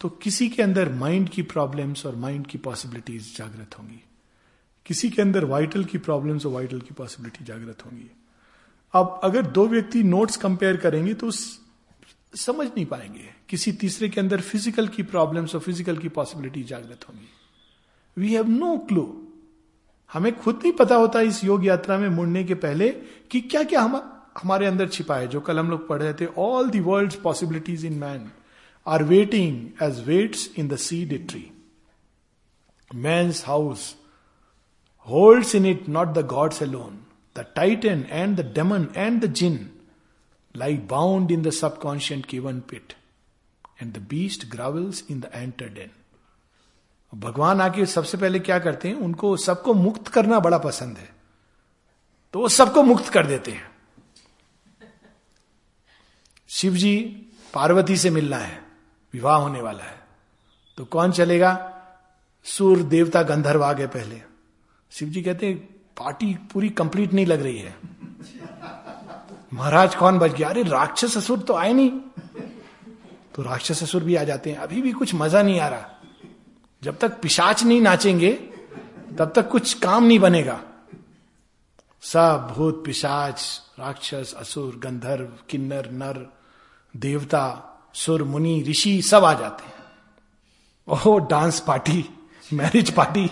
तो किसी के अंदर माइंड की प्रॉब्लम्स और माइंड की पॉसिबिलिटीज जागृत होंगी। किसी के अंदर वाइटल की प्रॉब्लम्स और वाइटल की पॉसिबिलिटी जागृत होंगी। अब अगर दो व्यक्ति नोट्स कंपेयर करेंगे तो समझ नहीं पाएँगे किसी तीसरे के अंदर फ़िज़िकल की प्रॉब्लम्स और फ़िज़िकल की पॉसिबिलिटी जागृत होंगी। वी हैव नो क्लू हमें खुद नहीं पता होता इस योग यात्रा में मुड़ने के पहले कि क्या क्या हम, हमारे अंदर छिपा है जो कल हम लोग पढ़ रहे थे all the world possibilities in man are waiting as waits in the seed tree man's house holds in it not the gods alone the titan and the demon and the jinn like bound in the subconscient cavern pit and the beast grovels in the antre den भगवान आके सबसे पहले क्या करते हैं? उनको, सबको मुक्त करना बड़ा पसंद है। तो वो सबको मुक्त कर देते हैं। शिव जी पार्वती से मिलना है, विवाह होने वाला है। तो कौन चलेगा? सूर देवता गंधर्व आ गए पहले। शिव जी कहते हैं, पार्टी पूरी कंप्लीट नहीं लग रही है। महाराज कौन बच गया? अरे राक्षस असुर तो आए नहीं। तो राक्षस असुर भी आ जाते हैं। अभी भी कुछ मज़ा नहीं आ रहा। जब तक पिशाच नहीं नाचेंगे, तब तक कुछ काम नहीं बनेगा। सब भूत पिशाच राक्षस असुर गंधर्व किन्नर नर देवता सुर मुनि ऋषि सब आ जाते हैं। ओह dance party marriage party.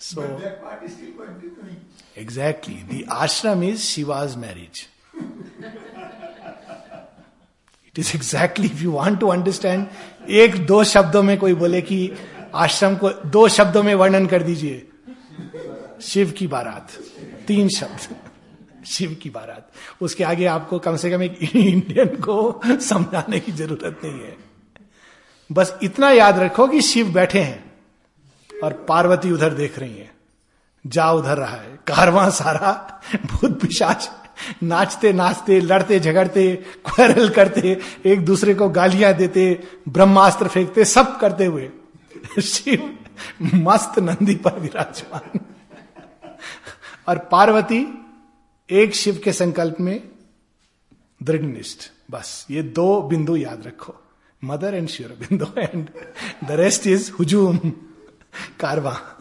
So exactly the ashram is Shiva's marriage it is exactly if you want to understand एक दो शब्दों में कोई बोले कि आश्रम को दो शब्दों में वर्णन कर दीजिए। शिव की बारात, तीन शब्द। शिव की बारात। उसके आगे आपको कम से कम एक इंडियन को समझाने की ज़रूरत नहीं है। बस इतना याद रखो कि शिव बैठे हैं और पार्वती उधर देख रही है। जा उधर रहा है। कारवां सारा भूत पिशाच। नाचते नाचते, लड़ते, झगड़ते क्वेरल करते, एक दूसरे को गालियाँ देते, ब्रह्मास्त्र फेंकते, सब करते हुए शिव मस्त नंदी पर विराजमान। और पार्वती एक शिव के संकल्प में दृढ़निष्ठ। बस, ये दो बिंदु याद रखो। मदर एंड शिवर बिंदु एंड द रेस्ट इज़ हुजूम, कारवा।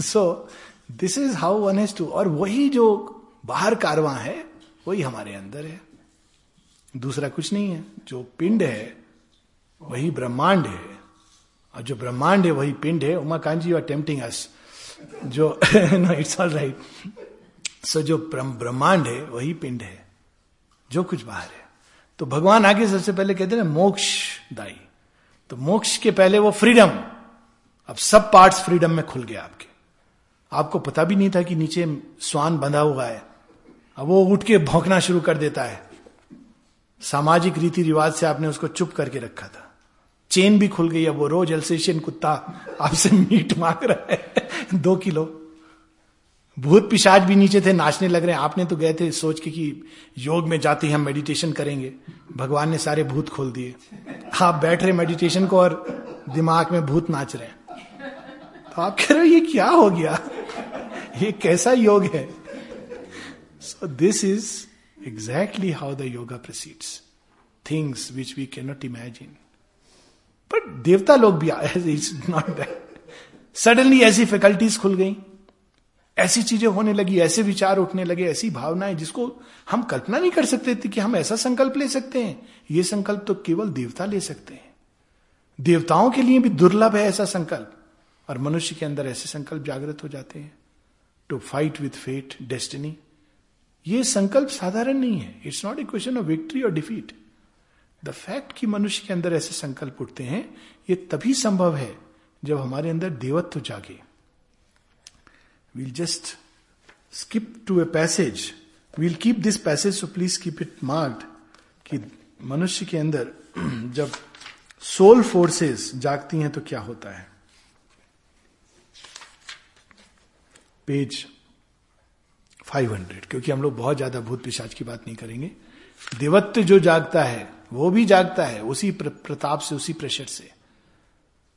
So this is how one has to और वही जो बाहर कारवा है, वही हमारे अंदर है। दूसरा कुछ नहीं है। जो पिंड है, वही ब्रह्मांड है। और जो ब्रह्मांड है, वही पिंड है। Uma Kanji you are tempting us जो no it's all right so जो ब्रह्मांड है, वही पिंड है, जो कुछ बाहर है। तो भगवान आगे सबसे पहले कहते हैं मोक्ष दाई तो मोक्ष के पहले वो फ्रीडम अब सब पार्ट्स फ्रीडम में खुल गया आपके। आपको पता भी नहीं था कि नीचे स्वान बंधा हुआ है। अब वो उठ के भौंकना शुरू कर देता है। सामाजिक रीति रिवाज से आपने उसको चुप करके रखा था। चेन भी खुल गई है, वो रोज एल्सेशियन कुत्ता आपसे मीट मांग रहा है। दो किलो। भूत पिशाच भी नीचे थे, नाचने लग रहे हैं। आपने तो गए थे सोच के कि योग में जाते ही हम मेडिटेशन करेंगे। भगवान ने सारे भूत खोल दिए। आप बैठ रहे मेडिटेशन को और दिमाग में भूत नाच रहे हैं। तो आप कह रहे हो, ये क्या हो गया? ये कैसा योग है? So this is exactly how the yoga proceeds things which we cannot imagine but देवता लोग भी इट्स नॉट दैट सडनली ऐसी फैकल्टीज खुल गई। ऐसी चीज़ें होने लगी, ऐसे विचार उठने लगे, ऐसी भावनाएँ जिसको हम कल्पना नहीं कर सकते थे कि हम ऐसा संकल्प ले सकते हैं। ये संकल्प तो केवल देवता ले सकते हैं। देवताओं के लिए भी दुर्लभ है ऐसा संकल्प। और मनुष्य के अंदर ऐसे संकल्प जागृत हो जाते हैं। To fight with fate destiny ये संकल्प साधारण नहीं है। It's not a question of victory और डिफीट द फैक्ट कि मनुष्य के अंदर ऐसे संकल्प उठते हैं, ये तभी संभव है जब हमारे अंदर देवत्व जागे। We'll just skip to a passage we'll keep this passage so please keep it marked कि मनुष्य के अंदर जब सोल फोर्सेस जागती हैं तो क्या होता है? पेज 500 क्योंकि हम लोग बहुत ज़्यादा भूत पिशाच की बात नहीं करेंगे। देवत्व जो जागता है, वो भी जागता है, उसी प्रताप से, उसी प्रेशर से।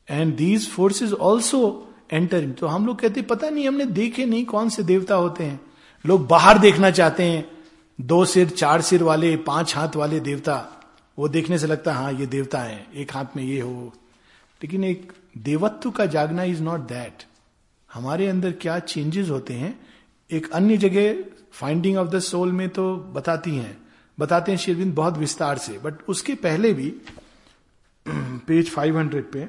And these forces also enter तो हम लोग कहते पता नहीं, हमने देखे नहीं कौन से देवता होते हैं। लोग बाहर देखना चाहते हैं, दो सिर, चार सिर वाले, पाँच हाथ वाले देवता। वो देखने से लगता है हाँ ये देवता है, एक हाथ में ये हो। लेकिन एक देवत्व का जागना इज़ नॉट दैट हमारे अंदर क्या चेंजेस होते हैं? एक अन्य जगह फाइंडिंग ऑफ़ द सोल में तो बताती हैं। बताते हैं शेरविंद बहुत विस्तार से बट उसके पहले भी पेज 500 पे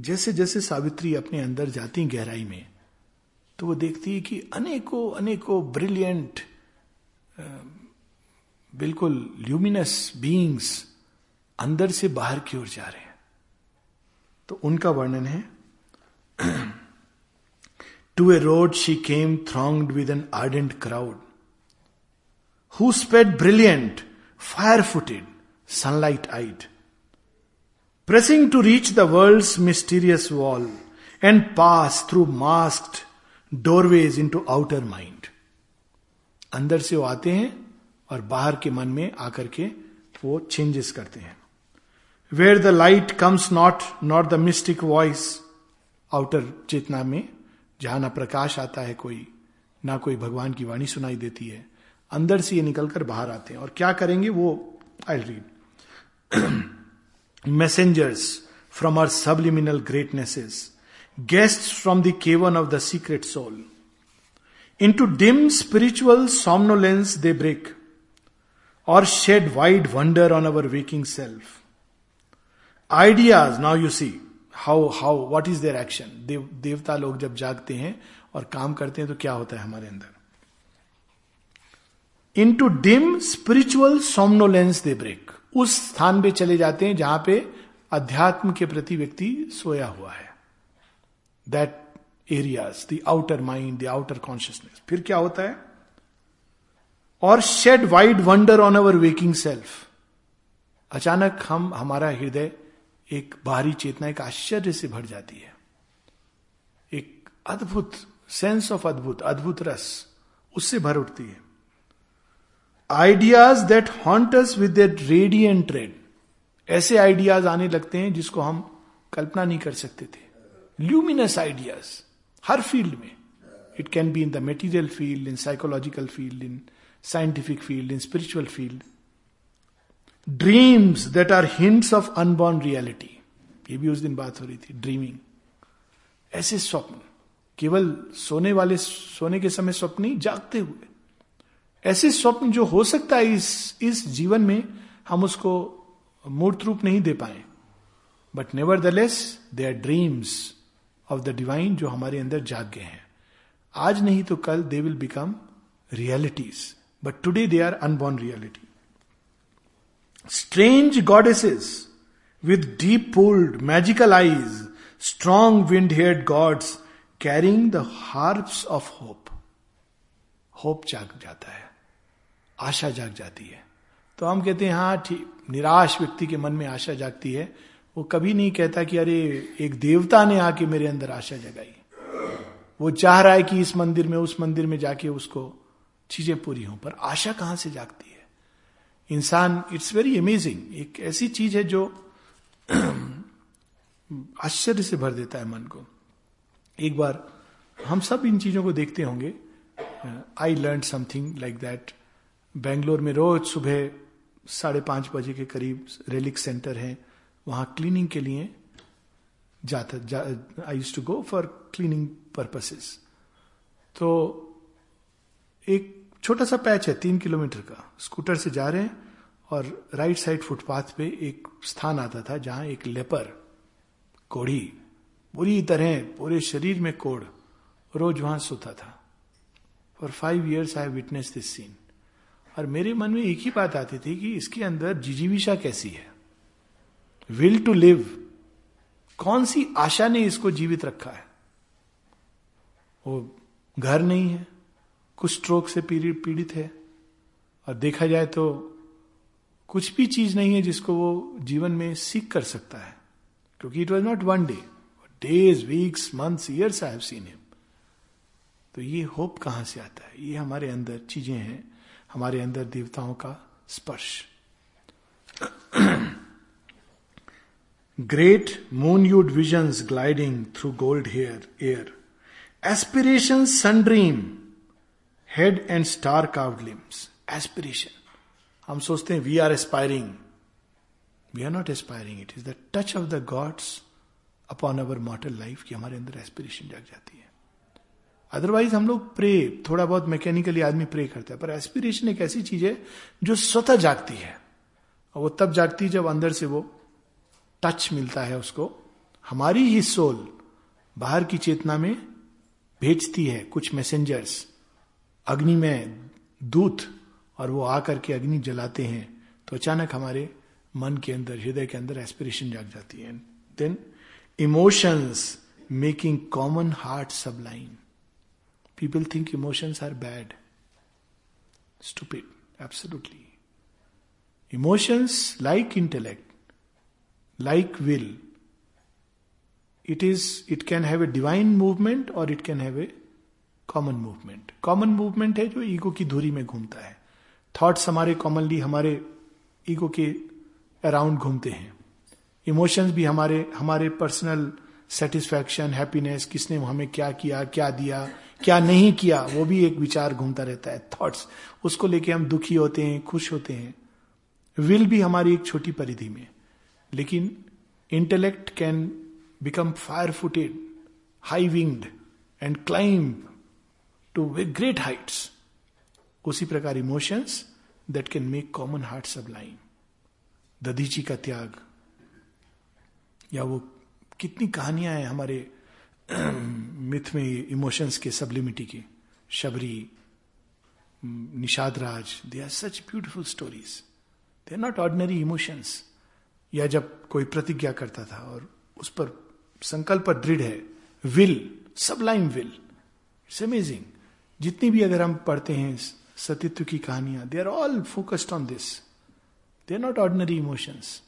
जैसे जैसे सावित्री अपने अंदर जाती गहराई में तो वो देखती है कि अनेकों अनेकों ब्रिलियंट बिल्कुल ल्यूमिनस बीइंग्स अंदर से बाहर की ओर जा रहे हैं। तो उनका वर्णन है to a road she came thronged with an ardent crowd who sped brilliant, fire footed, sunlight eyed, pressing to reach the world's mysterious wall and pass through masked doorways into outer mind. अंदर से वो आते हैं और बाहर के मन में आकर के वो चेंजेस करते हैं where the light comes not not the mystic voice outer चेतना में जहाँ ना प्रकाश आता है कोई ना कोई भगवान की वाणी सुनाई देती है अंदर से ये निकलकर बाहर आते हैं। और क्या करेंगे वो bright messengers from our subliminal greatnesses guest from the cavern of the secret soul into dim spiritual somnolence they break और shed wide wonder on our waking self ideas now you see how how what is their action देवता लोग जब जागते हैं और काम करते हैं तो क्या होता है हमारे अंदर into dim spiritual somnolence they break उस स्थान पे चले जाते हैं जहाँ पे अध्यात्म के प्रति व्यक्ति सोया हुआ है। That areas the outer mind the outer consciousness फिर क्या होता है? और shed wide wonder on our waking self अचानक हम, हमारा हृदय एक बाहरी चेतना, एक आश्चर्य से भर जाती है। एक अद्भुत सेंस ऑफ़ अद्भुत अद्भुत रस उससे भर उठती है। Ideas that haunts with that radiant tread ऐसे आइडियाज़ आने लगते हैं जिसको हम कल्पना नहीं कर सकते थे। ल्यूमिनस आइडियाज़ हर फ़ील्ड में। It can be in the material field in psychological field in scientific field in spiritual field dreams that are hints of unborn reality ये भी उस दिन बात हो रही थी ड्रीमिंग ऐसे स्वप्न, केवल सोने वाले, सोने के समय स्वप्न नहीं, जागते हुए। ऐसे स्वप्न जो हो सकता है इस इस जीवन में, हम उसको मूर्त रूप नहीं दे पाए। But nevertheless they are dreams of the divine जो हमारे अंदर जाग गए हैं। आज नहीं तो कल they will become realities but today they are unborn reality strange goddesses with deep pooled magical eyes strong wind haired gods carrying the harps of hope hope जाग जाता है। आशा जाग जाती है। तो हम कहते हैं हाँ ठीक, निराश व्यक्ति के मन में आशा जागती है। वो कभी नहीं कहता कि, अरे, एक देवता ने आके मेरे अंदर आशा जगाई। वो चाह रहा है कि इस मंदिर में, उस मंदिर में जाके उसको चीज़ें पूरी हों, पर आशा कहाँ से जागती है? इंसान इट्स वेरी अमेजिंग एक ऐसी चीज़ है जो आश्चर्य से भर देता है मन को। एक बार हम सब इन चीज़ों को देखते होंगे। I learn something like that Bangalore में रोज सुबह साढ़े पाँच बजे के करीब रेलिक सेंटर है। वहाँ क्लीनिंग के लिए जाता I use to go for cleaning purposes तो एक छोटा सा पैच है, तीन किलोमीटर का। स्कूटर से जा रहे हैं और राइट साइड फुटपाथ पे एक स्थान आता था जहाँ एक लेपर कोढ़ी, बुरी तरह, पूरे शरीर में कोड़ रोज वहाँ सोता था। For five years I witness this scene और मेरे मन में एक ही बात आती थी कि इसके अंदर जिजीविशा कैसी है? विल टू लिव कौन सी आशा ने इसको जीवित रखा है? वो घर नहीं है, कुछ स्ट्रोक से पीड़ित है। और देखा जाए तो कुछ भी चीज़ नहीं है जिसको वो जीवन में सीख कर सकता है। क्योंकि it was not one day days weeks months years I have seen him तो ये होप कहाँ से आता है? ये हमारे अंदर चीज़ें हैं। हमारे अंदर देवताओं का स्पर्श। Great moon hued vision gliding through gold hair air aspiration sun dream head and star carved limbs aspiration हम सोचते हैं we are aspiring we are not aspiring it is the touch of the gods upon our mortal life की हमारे अंदर aspiration जग जाती है। Otherwise हम लोग प्रे थोड़ा बहुत मैकेनिकली आदमी प्रे करता है। पर एस्पिरेशन एक ऐसी चीज़ है जो स्वतः जागती है। और वो तब जागती है जब अंदर से वो टच मिलता है उसको। हमारी ही सोल बाहर की चेतना में भेजती है कुछ मैसेंजर्स अग्नि में दूत और वो आकर के अग्नि जलाते हैं। तो अचानक हमारे मन के अंदर, हृदय के अंदर एस्पिरेशन जाग जाती है। Then emotions making common heart sublime People think emotions are bad. Stupid. Absolutely. Emotions, like intellect, like will, it is, it can have a divine movement or it can have a common movement common movement है जो ego की धुरी में घूमता है thoughts हमारे commonly हमारे ego के अराउंड घूमते हैं इमोशंस भी हमारे हमारे पर्सनल सेटिस्फैक्शन हैप्पीनेस किसने हमें क्या किया, क्या दिया, क्या नहीं किया, वो भी एक विचार घूमता रहता है थॉट्स उसको लेके हम दुखी होते हैं, खुश होते हैं। विल भी हमारी एक छोटी परिधि में। लेकिन intellect can become fire footed high winged and climb to way great heights उसी प्रकार emotions that can make common heart sublime Dadhichi का त्याग, या वो कितनी कहानियाँ हैं हमारे, मिथ में इमोशंस के सबलिमिटी की। Shabari Nishad Raj they are such beautiful stories they are not ordinary emotions या जब कोई प्रतिज्ञा करता था और उस पर संकल्प दृढ़ है will sublime will it's amazing जितनी भी अगर हम पढ़ते हैं सतीत्व की कहानियाँ they are all focused on this they are not ordinary emotions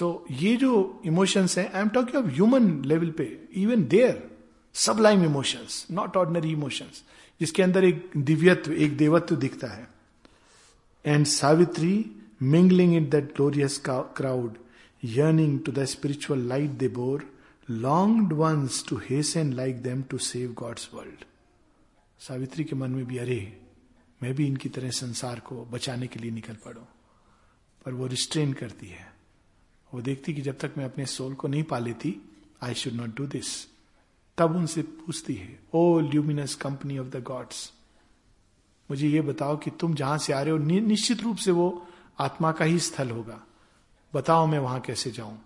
so ये जो इमोशंस है I am talking of human level पे even their sublime emotions not ordinary emotions जिसके अंदर एक दिव्यत्व, एक देवत्व दिखता है। And Savitri mingling in that glorious crowd yearning to the spiritual light they bore long once to hasten like them to save God's world Savitri के मन में भी, अरे, मैं भी इनकी तरह संसार को बचाने के लिए निकल पड़ू। पर वो रिस्ट्रेन करती है। वो देखती कि जब तक मैं अपने सोल को नहीं पा लेती I should not do this तब उनसे पूछती है O luminous company of the gods मुझे ये बताओ कि तुम जहाँ से आ रहे हो नि, निश्चित रूप से वो आत्मा का ही स्थल होगा। बताओ मैं वहाँ कैसे जाऊँ?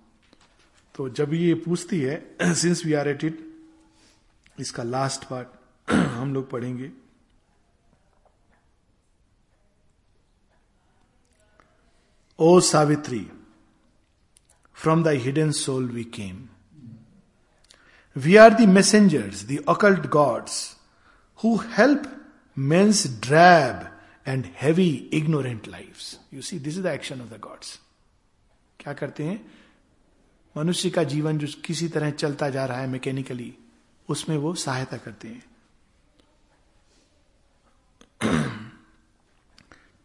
तो जब ये पूछती है since we are at it इसका लास्ट पार्ट हम लोग पढ़ेंगे। ओ Savitri from the hidden soul we came we are the messengers the occult gods who help men's drab and heavy ignorant life you see this is the action of the gods क्या करते हैं मनुष्य का जीवन जो किसी तरह चलता जा रहा है मैकेनिकली उसमें वो सहायता करते हैं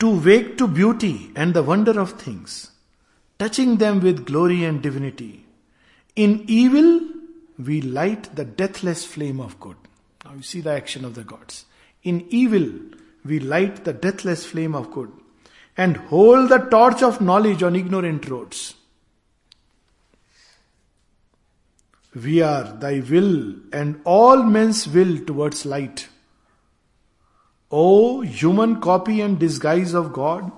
to wake to beauty and the wonder of things touching them with glory and divinity. In evil, we light the deathless flame of good. Now you see the action of the gods. In evil, we light the deathless flame of good and hold the torch of knowledge on ignorant roads. We are thy will and all men's will towards light. O human copy and disguise of God,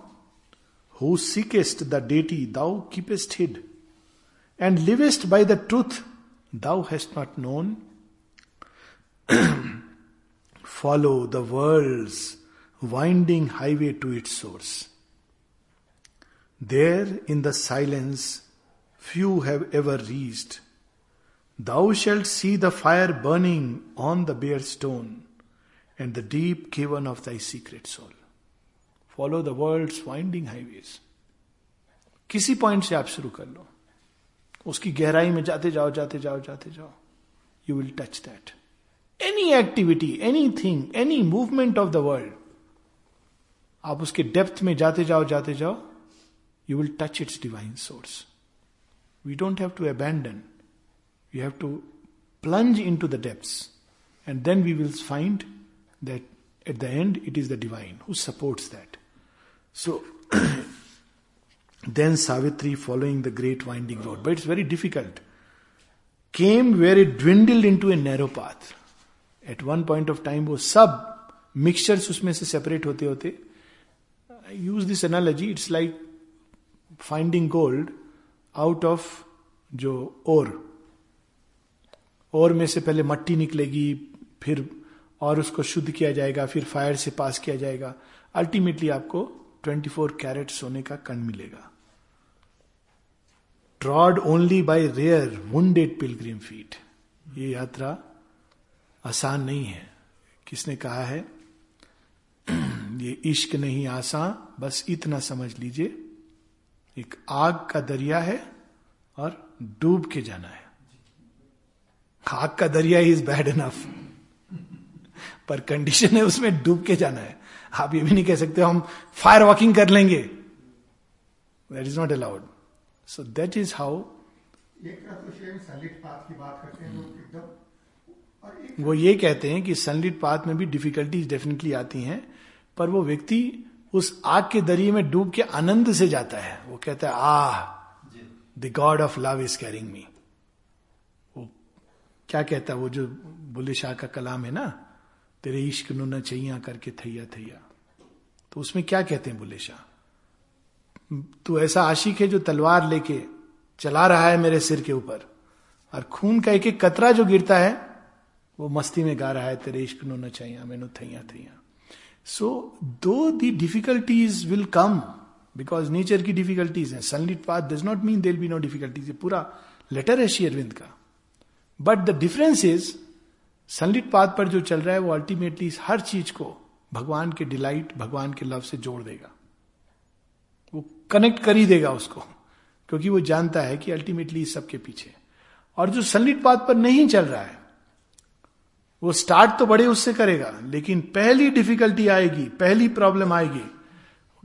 who seekest the deity thou keepest hid, and livest by the truth thou hast not known, follow the world's winding highway to its source. There in the silence few have ever reached Thou shalt see the fire burning on the bare stone and the deep cavern of thy secret soul. Follow the world's winding highways. किसी point से आप शुरू कर लो उसकी गहराई में जाते जाओ जाते जाओ जाते जाओ you will touch that any activity any thing any movement of the world आप उसके डेप्थ में जाते जाओ जाते जाओ you will touch its divine source we don't have to abandon You have to plunge into the depths. And then we will find that at the end it is the divine who supports that. So, then Savitri following the great winding road. But it's very difficult. Came where it dwindled into a narrow path. At one point of time वो सब mixtures उसमें से separate होते होते use this analogy it's like finding gold out of जो ore और में से पहले मट्टी निकलेगी फिर और उसको शुद्ध किया जाएगा फिर फायर से पास किया जाएगा अल्टीमेटली आपको 24 कैरेट सोने का कण मिलेगा। Trod only by rare wounded pilgrim feet ये यात्रा आसान नहीं है। किसने कहा है? ये इश्क नहीं आसान, बस इतना समझ लीजिए। एक आग का दरिया है और डूब के जाना है। खाक का दरिया इज़ बैड इनफ पर कंडीशन है उसमें डूब के जाना है। आप ये भी नहीं कह सकते हम फायर वॉकिंग कर लेंगे। That is not allowed so that is how वो ये कहते हैं कि सनलिट पाथ में भी डिफिकल्टीज डेफिनेटली आती हैं पर वो व्यक्ति उस आग के दरिए में डूब के आनंद से जाता है। वो कहता है आह the god of love is carrying me वो क्या कहता है वो जो बुल्ले शाह का कलाम है ना तेरे इश्क नु न चाहिया करके थैया थैया। तो उसमें क्या कहते हैं बुल्ले शाह? तू ऐसा आशिक है जो तलवार लेके चला रहा है मेरे सिर के ऊपर, और खून का एक एक कतरा जो गिरता है, वो मस्ती में गा रहा है, तेरे इश्क नु न चाहिए मैनू थैया थैया। So though the difficulties will come because nature की डिफिकल्टीज है sunlit path does not mean there be no difficulties पूरा लेटर है शेयरविंद का। But the difference is sunlit path पर जो चल रहा है, वो अल्टीमेटली हर चीज़ को भगवान के डिलाइट भगवान के लव से जोड़ देगा। वो कनेक्ट कर ही देगा उसको, क्योंकि वो जानता है कि अल्टीमेटली सबके पीछे और जो सनलिट पाथ पर नहीं चल रहा है, वो स्टार्ट तो बड़े उससे करेगा, लेकिन पहली डिफिकल्टी आएगी, पहली प्रॉब्लम आएगी।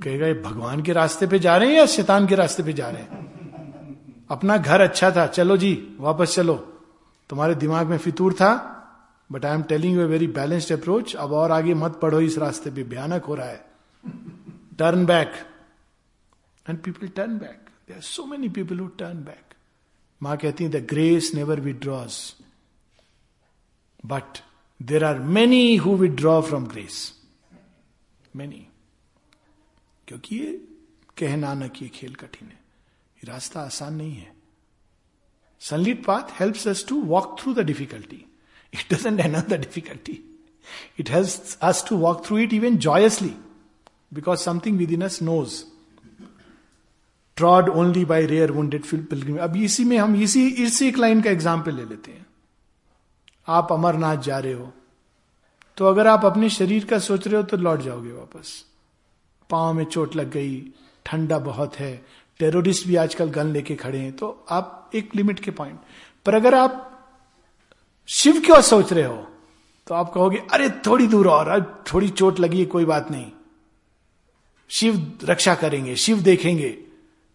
कहेगा, ये भगवान के रास्ते पे जा रहे हैं या शैतान के रास्ते पे जा रहे हैं? अपना घर अच्छा था, चलो जी, वापस चलो। तुम्हारे दिमाग में फितूर था but I am telling you a very balanced approach अब और आगे मत पढ़ो, इस रास्ते पे भयानक हो रहा है। Turn back and people turn back they are so many people who turn back माँ कहती है the grace never withdraws but there are many who withdraw from grace many क्योंकि ये कहना न कि खेल कठिन है। ये रास्ता आसान नहीं है। Sunlit path helps us to walk through the difficulty it doesn't end the difficulty it helps us to walk through it even joyously because something within us knows trod only rare wounded fill अब इसी में हम इसी इसी एक line का example ले लेते हैं। आप अमरनाथ जा रहे हो तो अगर आप अपने शरीर का सोच रहे हो तो लौट जाओगे वापस। पाँव में चोट लग गई, ठंडा बहुत है टेररिस्ट भी आजकल गन लेके खड़े हैं तो आप एक लिमिट के पॉइंट पर अगर आप शिव क्यों सोच रहे हो? तो आप कहोगे, अरे, थोड़ी दूर और अब थोड़ी चोट लगी है कोई बात नहीं। शिव रक्षा करेंगे, शिव देखेंगे,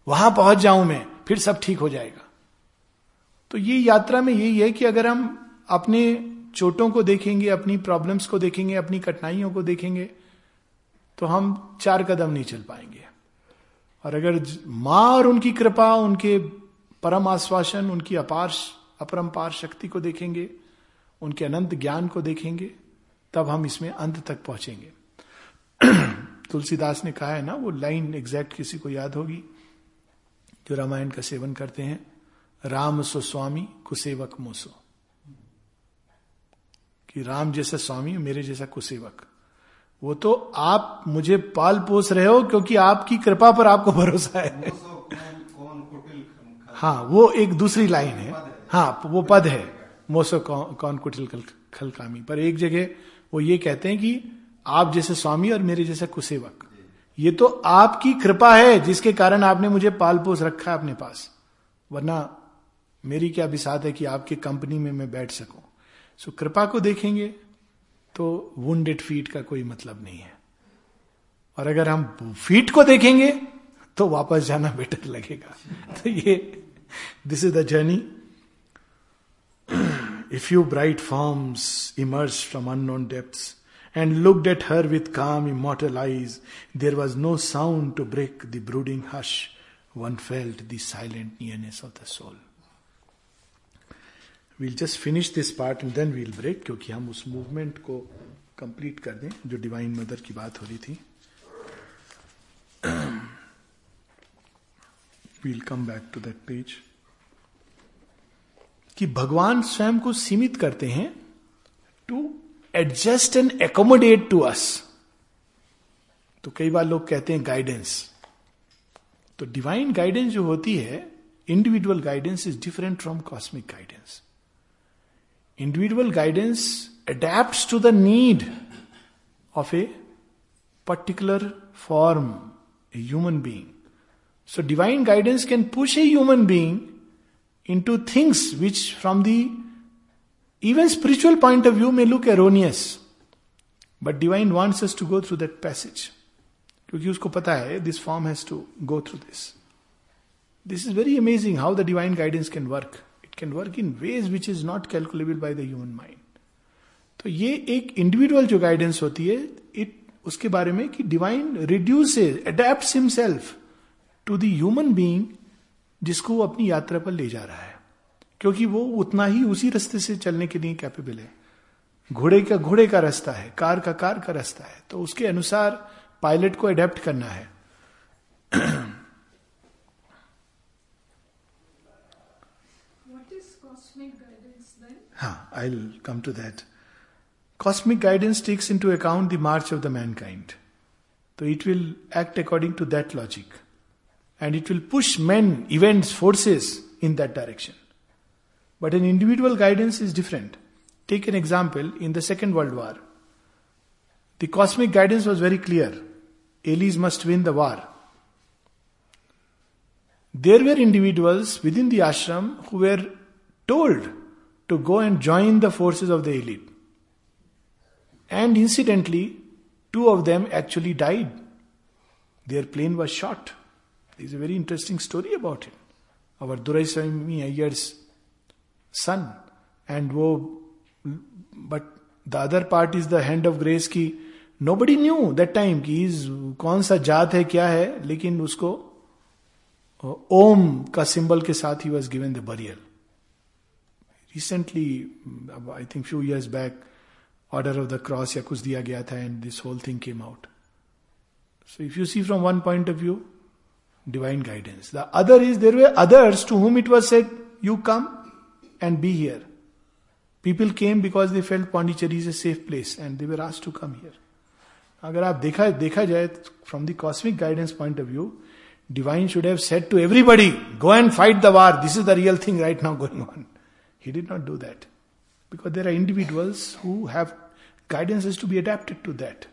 वहाँ पहुँच जाऊँ मैं, फिर सब ठीक हो जाएगा। तो ये यात्रा में यही है कि अगर हम अपने चोटों को देखेंगे, अपनी प्रॉब्लम्स को देखेंगे, अपनी कठिनाइयों को देखेंगे तो हम चार कदम नहीं चल पाएँगे। और अगर माँ और उनकी कृपा, उनके परम आश्वासन, उनकी अपार अपरम्पार शक्ति को देखेंगे उनके अनंत ज्ञान को देखेंगे तब हम इसमें अंत तक पहुँचेंगे। तुलसीदास ने कहा है ना वो लाइन एग्जैक्ट किसी को याद होगी जो रामायण का सेवन करते हैं राम सो स्वामी कुसेवक मोसो। कि राम जैसा स्वामी मेरे जैसा कुसेवक। वो तो आप मुझे पाल पोस रहे हो क्योंकि आपकी कृपा पर आपको भरोसा है। हाँ? वो एक दूसरी लाइन है। हाँ वो पद है। मोसो कौन कुटिल खल कामी पर एक जगह वो ये कहते हैं कि आप जैसे स्वामी और मेरे जैसे कुसेवक, ये तो आपकी कृपा है जिसके कारण आपने मुझे पाल पोस रखा है अपने पास। वरना मेरी क्या विसाद है कि आपकी कंपनी में मैं बैठ सकूँ? सो कृपा को देखेंगे तो वुंडेड फीट का कोई मतलब नहीं है। और अगर हम फीट को देखेंगे तो वापस जाना बेटर लगेगा। तो ये this is the journey if you bright forms emerge from unknown depths and looked at her with calm immortal eyes there was no sound to break the brooding hush one felt the silent nearness of the soul we'll just finish this part and then we'll break क्योंकि हम उस movement को complete कर दें जो divine mother की बात हो रही थी we'll come back to that page कि भगवान स्वयं को सीमित करते हैं to adjust and accommodate to us तो कई बार लोग कहते हैं गाइडेंस तो डिवाइन गाइडेंस जो होती है individual guidance is different from cosmic guidance individual guidance adapt to the need of a particular form a human being so divine guidance can push a human being into things which from the, even spiritual point of view may look erroneous. But divine wants us to go through that passage. क्योंकि उसको पता है this form has to go through this this is very amazing how the divine guidance can work it can work in ways which is not calculable by the human mind तो ये एक individual जो guidance होती है it उसके बारे में कि divine reduce adapt himself to the human being जिसको वो अपनी यात्रा पर ले जा रहा है। क्योंकि वो उतना ही उसी रास्ते से चलने के लिए कैपेबल है। घोड़े का घोड़े का रास्ता है कार का कार का रास्ता है। तो उसके अनुसार पायलट को अडेप्ट करना है। हाँ I come to that cosmic guidance takes into account the march of the mankind. So it will act according to that logic. And it will push men, events, forces in that direction. But an individual guidance is different. Take an example in the Second World War. The cosmic guidance was very clear. Allies must win the war. There were individuals within the ashram who were told to go and join the forces of the elite. And incidentally, two of them actually died. Their plane was shot. There's a very interesting story about it. Our Duraiswami Ayer's son. And wo, but the other part is the hand of grace ki nobody knew that time कि is कौन सा जात है क्या है लेकिन उसको ओम का सिंबल के साथ ही was given the burial recently I think few years back order of the cross या कुछ दिया गया था and this whole thing came out so if you see from one point of view divine guidance the other is there were others to whom it was said you come and be here people came because they felt Pondicherry is a safe place and they were asked to come here अगर आप देखा देखा जाए from the cosmic guidance point of view divine should have said to everybody, go and fight the war. This is the real thing right now going on. He did not do that. Because there are individuals who have guidance is to be adapted to that.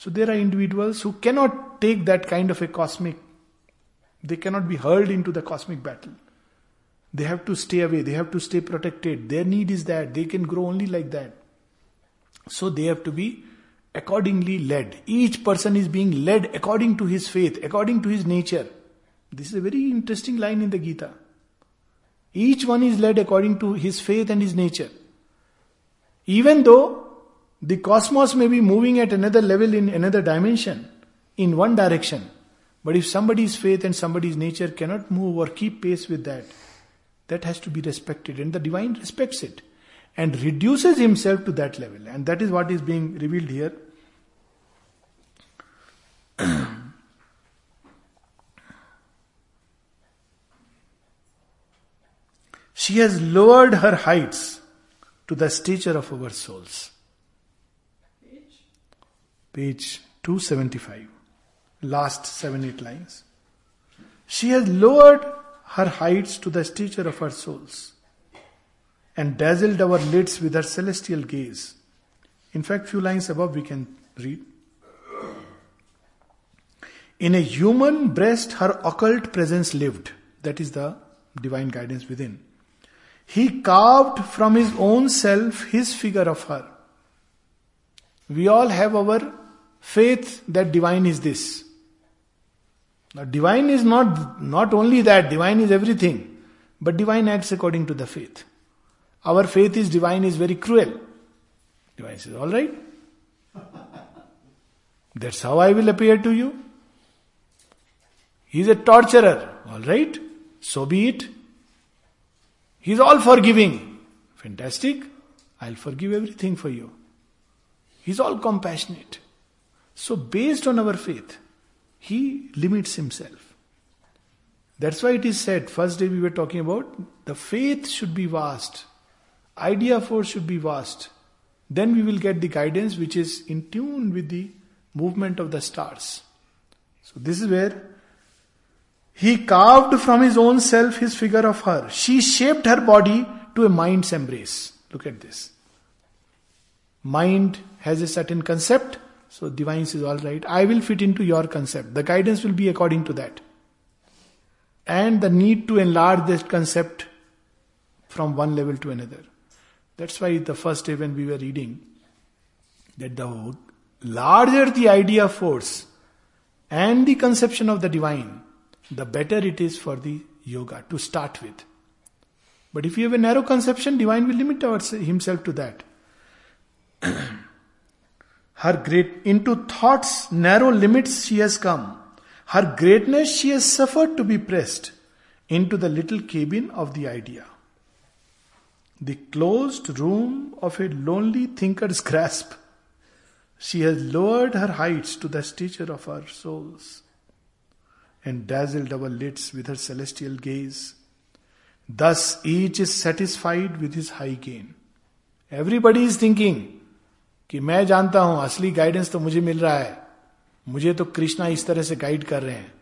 So there are individuals who cannot take that kind of a cosmic, they cannot be hurled into the cosmic battle. They have to stay away, they have to stay protected. Their need is that, they can grow only like that. So they have to be accordingly led. Each person is being led according to his faith, according to his nature. This is a very interesting line in the Gita. Each one is led according to his faith and his nature. Even though the cosmos may be moving at another level in another dimension, in one direction, but if somebody's faith and somebody's nature cannot move or keep pace with that, that has to be respected, and the divine respects it and reduces himself to that level. And that is what is being revealed here. She has lowered her heights to the stature of our souls. Page 275. Last 7 8 lines. She has lowered her heights to the stature of our souls and dazzled our lids with her celestial gaze. In fact, few lines above we can read. In a human breast, her occult presence lived. That is the divine guidance within. He carved from his own self his figure of her. We all have our faith that divine is this. Now, divine is not, not only that, divine is everything, but divine acts according to the faith. Our faith is divine is very cruel. Divine says, Alright, that's how I will appear to you. He's a torturer. Alright, so be it. He's all forgiving. Fantastic. I'll forgive everything for you. He's all compassionate. So, based on our faith, he limits himself. That's why it is said, first day we were talking about, the faith should be vast. Idea force should be vast. Then we will get the guidance which is in tune with the movement of the stars. So, this is where he carved from his own self his figure of her. She shaped her body to a mind's embrace. Look at this. Mind has a certain concept, so divine is All right, I will fit into your concept. The guidance will be according to that. And the need to enlarge this concept from one level to another. That's why the first day when we were reading, that the larger the idea force and the conception of the divine, the better it is for the yoga to start with. But if you have a narrow conception, divine will limit himself to that. Her great into thoughts narrow limits she has come. Her greatness she has suffered to be pressed into the little cabin of the idea. The closed room of a lonely thinker's grasp. She has lowered her heights to the stature of our souls and dazzled our lids with her celestial gaze. Thus each is satisfied with his high gain. Everybody is thinking, कि मैं जानता हूँ, असली guidance तो मुझे मिल रहा है। मुझे तो कृष्णा इस तरह से गाइड कर रहे हैं।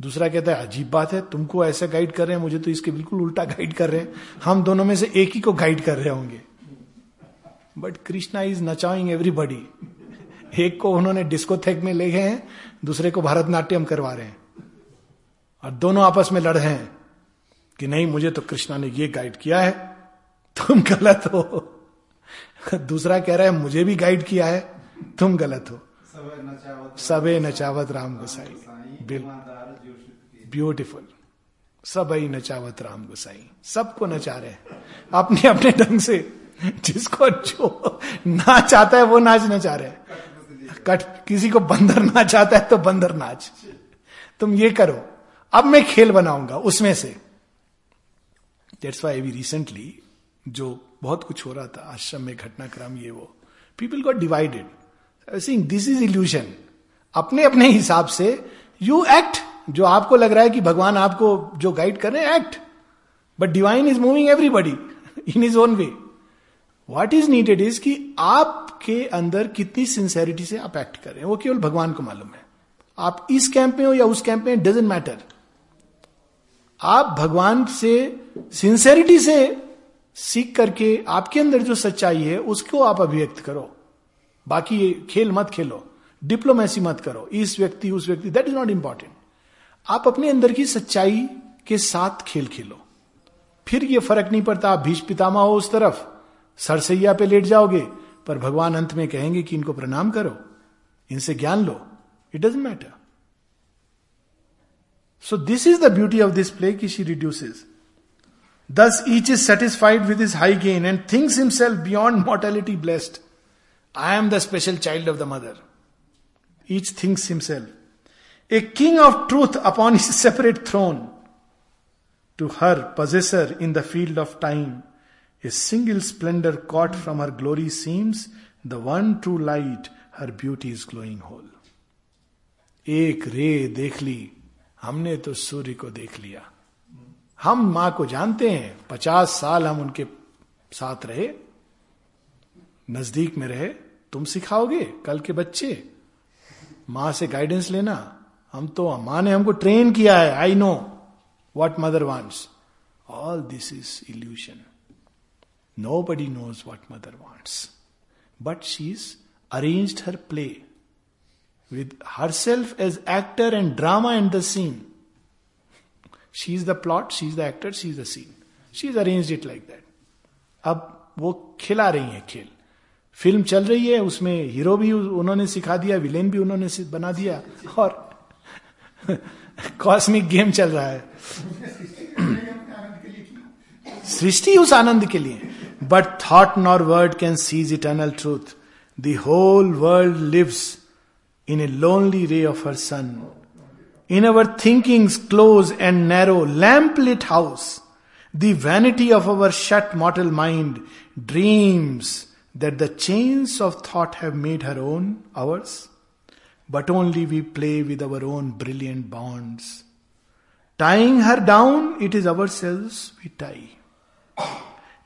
दूसरा कहता है, अजीब बात है, तुमको ऐसा गाइड कर रहे हैं, मुझे तो इसके बिल्कुल उल्टा गाइड कर रहे हैं। हम दोनों में से एक ही को गाइड कर रहे होंगे। बट कृष्णा इज़ नचाइंग एवरीबडी एक को उन्होंने डिस्कोथेक में ले गए हैं, दूसरे को भरतनाट्यम करवा रहे हैं। और दोनों आपस में लड़ रहे हैं कि नहीं, मुझे तो कृष्णा ने ये गाइड किया है। तुम गलत हो। दूसरा कह रहा है मुझे भी गाइड किया है तुम गलत हो. सबे नचावत राम गोसाई। ब्यूटिफुल सब ही नचावत राम गोसाई। सबको नचा रहे हैं। अपने अपने ढंग से जिसको जो नाच आता है वो नाच नचा रहे हैं। कट किसी को बंदर नाच आता है तो बंदर नाच। तुम ये करो। अब मैं खेल बनाऊँगा उसमें से। दैट्स वाई वी रिसेंटली जो बहुत कुछ हो रहा था, आश्रम में घटनाक्रम ये वो। People got divided saying this is illusion अपने अपने हिसाब से यू एक्ट जो आपको लग रहा है कि भगवान आपको जो गाइड कर रहे हैं act but divine is moving everybody in his own way what is needed is कि आपके अंदर कितनी सिंसेरिटी से आप एक्ट करें वो केवल भगवान को मालूम है। आप इस कैंप में हो या उस कैंप में डजेंट मैटर आप भगवान से सिंसेरिटी से सीख करके आपके अंदर जो सच्चाई है, उसको आप अभिव्यक्त करो। बाकी खेल मत खेलो डिप्लोमेसी मत करो। इस व्यक्ति, उस व्यक्ति दैट इज़ नॉट इंपॉर्टेंट आप अपने अंदर की सच्चाई के साथ खेल खेलो। फिर ये फ़र्क नहीं पड़ता, आप भीष पितामा हो उस तरफ़, सरसैया पे लेट जाओगे, पर भगवान अंत में कहेंगे कि इनको प्रणाम करो, इनसे ज्ञान लो। It doesn't matter so this is the beauty of this play की she reduces Thus each is satisfied with his high gain and thinks himself beyond mortality blessed. I am the special child of the mother. Each thinks himself. A king of truth upon his separate throne. To her, possessor in the field of time, a single splendor caught from her glory seems the one true light, her beauty is glowing whole. एक ray देख ली हमने तो सूर्य को देख लिया हम माँ को जानते हैं, पचास साल हम उनके साथ रहे, नज़दीक में रहे, तुम सिखाओगे कल के बच्चे। माँ से गाइडेंस लेना। हम तो माँ ने हमको ट्रेन किया है I know what Mother wants all this is illusion nobody knows what Mother wants but she is arrange her play with herself as actor and drama and the scene she is the plot she is the actor she is the scene she is arrange it like that अब वो खिला रही है खेल। Film चल रही है, उसमें हीरो भी उन्होंने सिखा दिया, विलेन भी उन्होंने बना दिया, और कॉस्मिक गेम चल रहा है। सृष्टि उस आनंद के लिए। But thought nor word can seize eternal truth the whole world lives in a lonely ray of her sun in our thinking's close and narrow, lamp-lit house, the vanity of our shut mortal mind dreams that the chains of thought have made her own, ours, but only we play with our own brilliant bonds. Tying her down, it is ourselves we tie.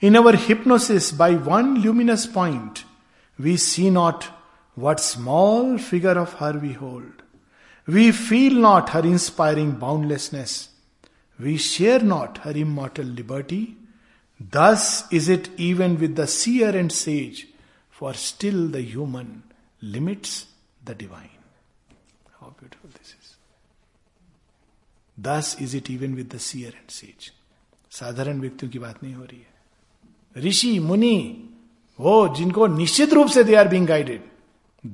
In our hypnosis, by one luminous point, we see not what small figure of her we hold. We feel not her inspiring boundlessness. We share not her immortal liberty. Thus is it even with the seer and sage, for still the human limits the divine. How beautiful this is. Thus is it even with the seer and sage. साधारण व्यक्तियों की बात नहीं हो रही है ऋषि मुनि वो जिनको निश्चित रूप से they are being guided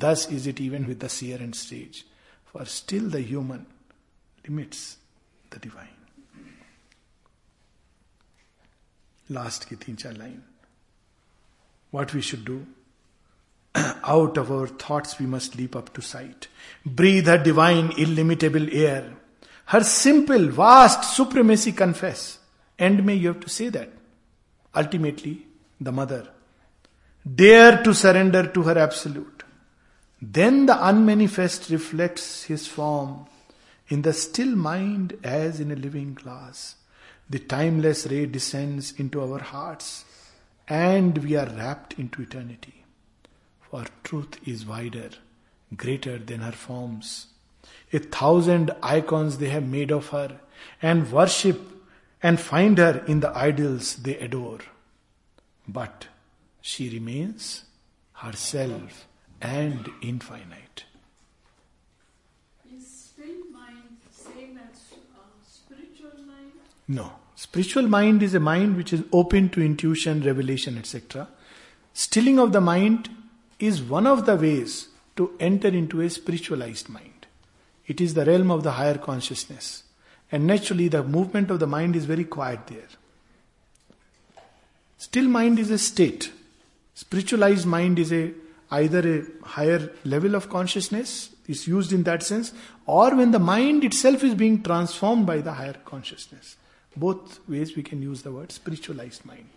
thus is it even with the seer and stage For still the human limits the divine. Last की तीन चार line What we should do? Out of our thoughts we must leap up to sight. Breathe her divine, illimitable air. Her simple, vast supremacy confess. End may you have to say that. Ultimately, the mother. Dare to surrender to her absolute. Then the unmanifest reflects his form in the still mind as in a living glass. The timeless ray descends into our hearts and we are wrapped into eternity. for truth is wider, greater than her forms. A thousand icons they have made of her, and worship and find her in the idols they adore. But she remains herself and infinite. Is still mind same as uh, spiritual mind? No. Spiritual mind is a mind which is open to intuition, revelation, etc. Stilling of the mind is one of the ways to enter into a spiritualized mind. It is the realm of the higher consciousness. And naturally, the movement of the mind is very quiet there. Still mind is a state. Spiritualized mind is a either a higher level of consciousness, is used in that sense, or when the mind itself is being transformed by the higher consciousness. Both ways we can use the word spiritualized mind.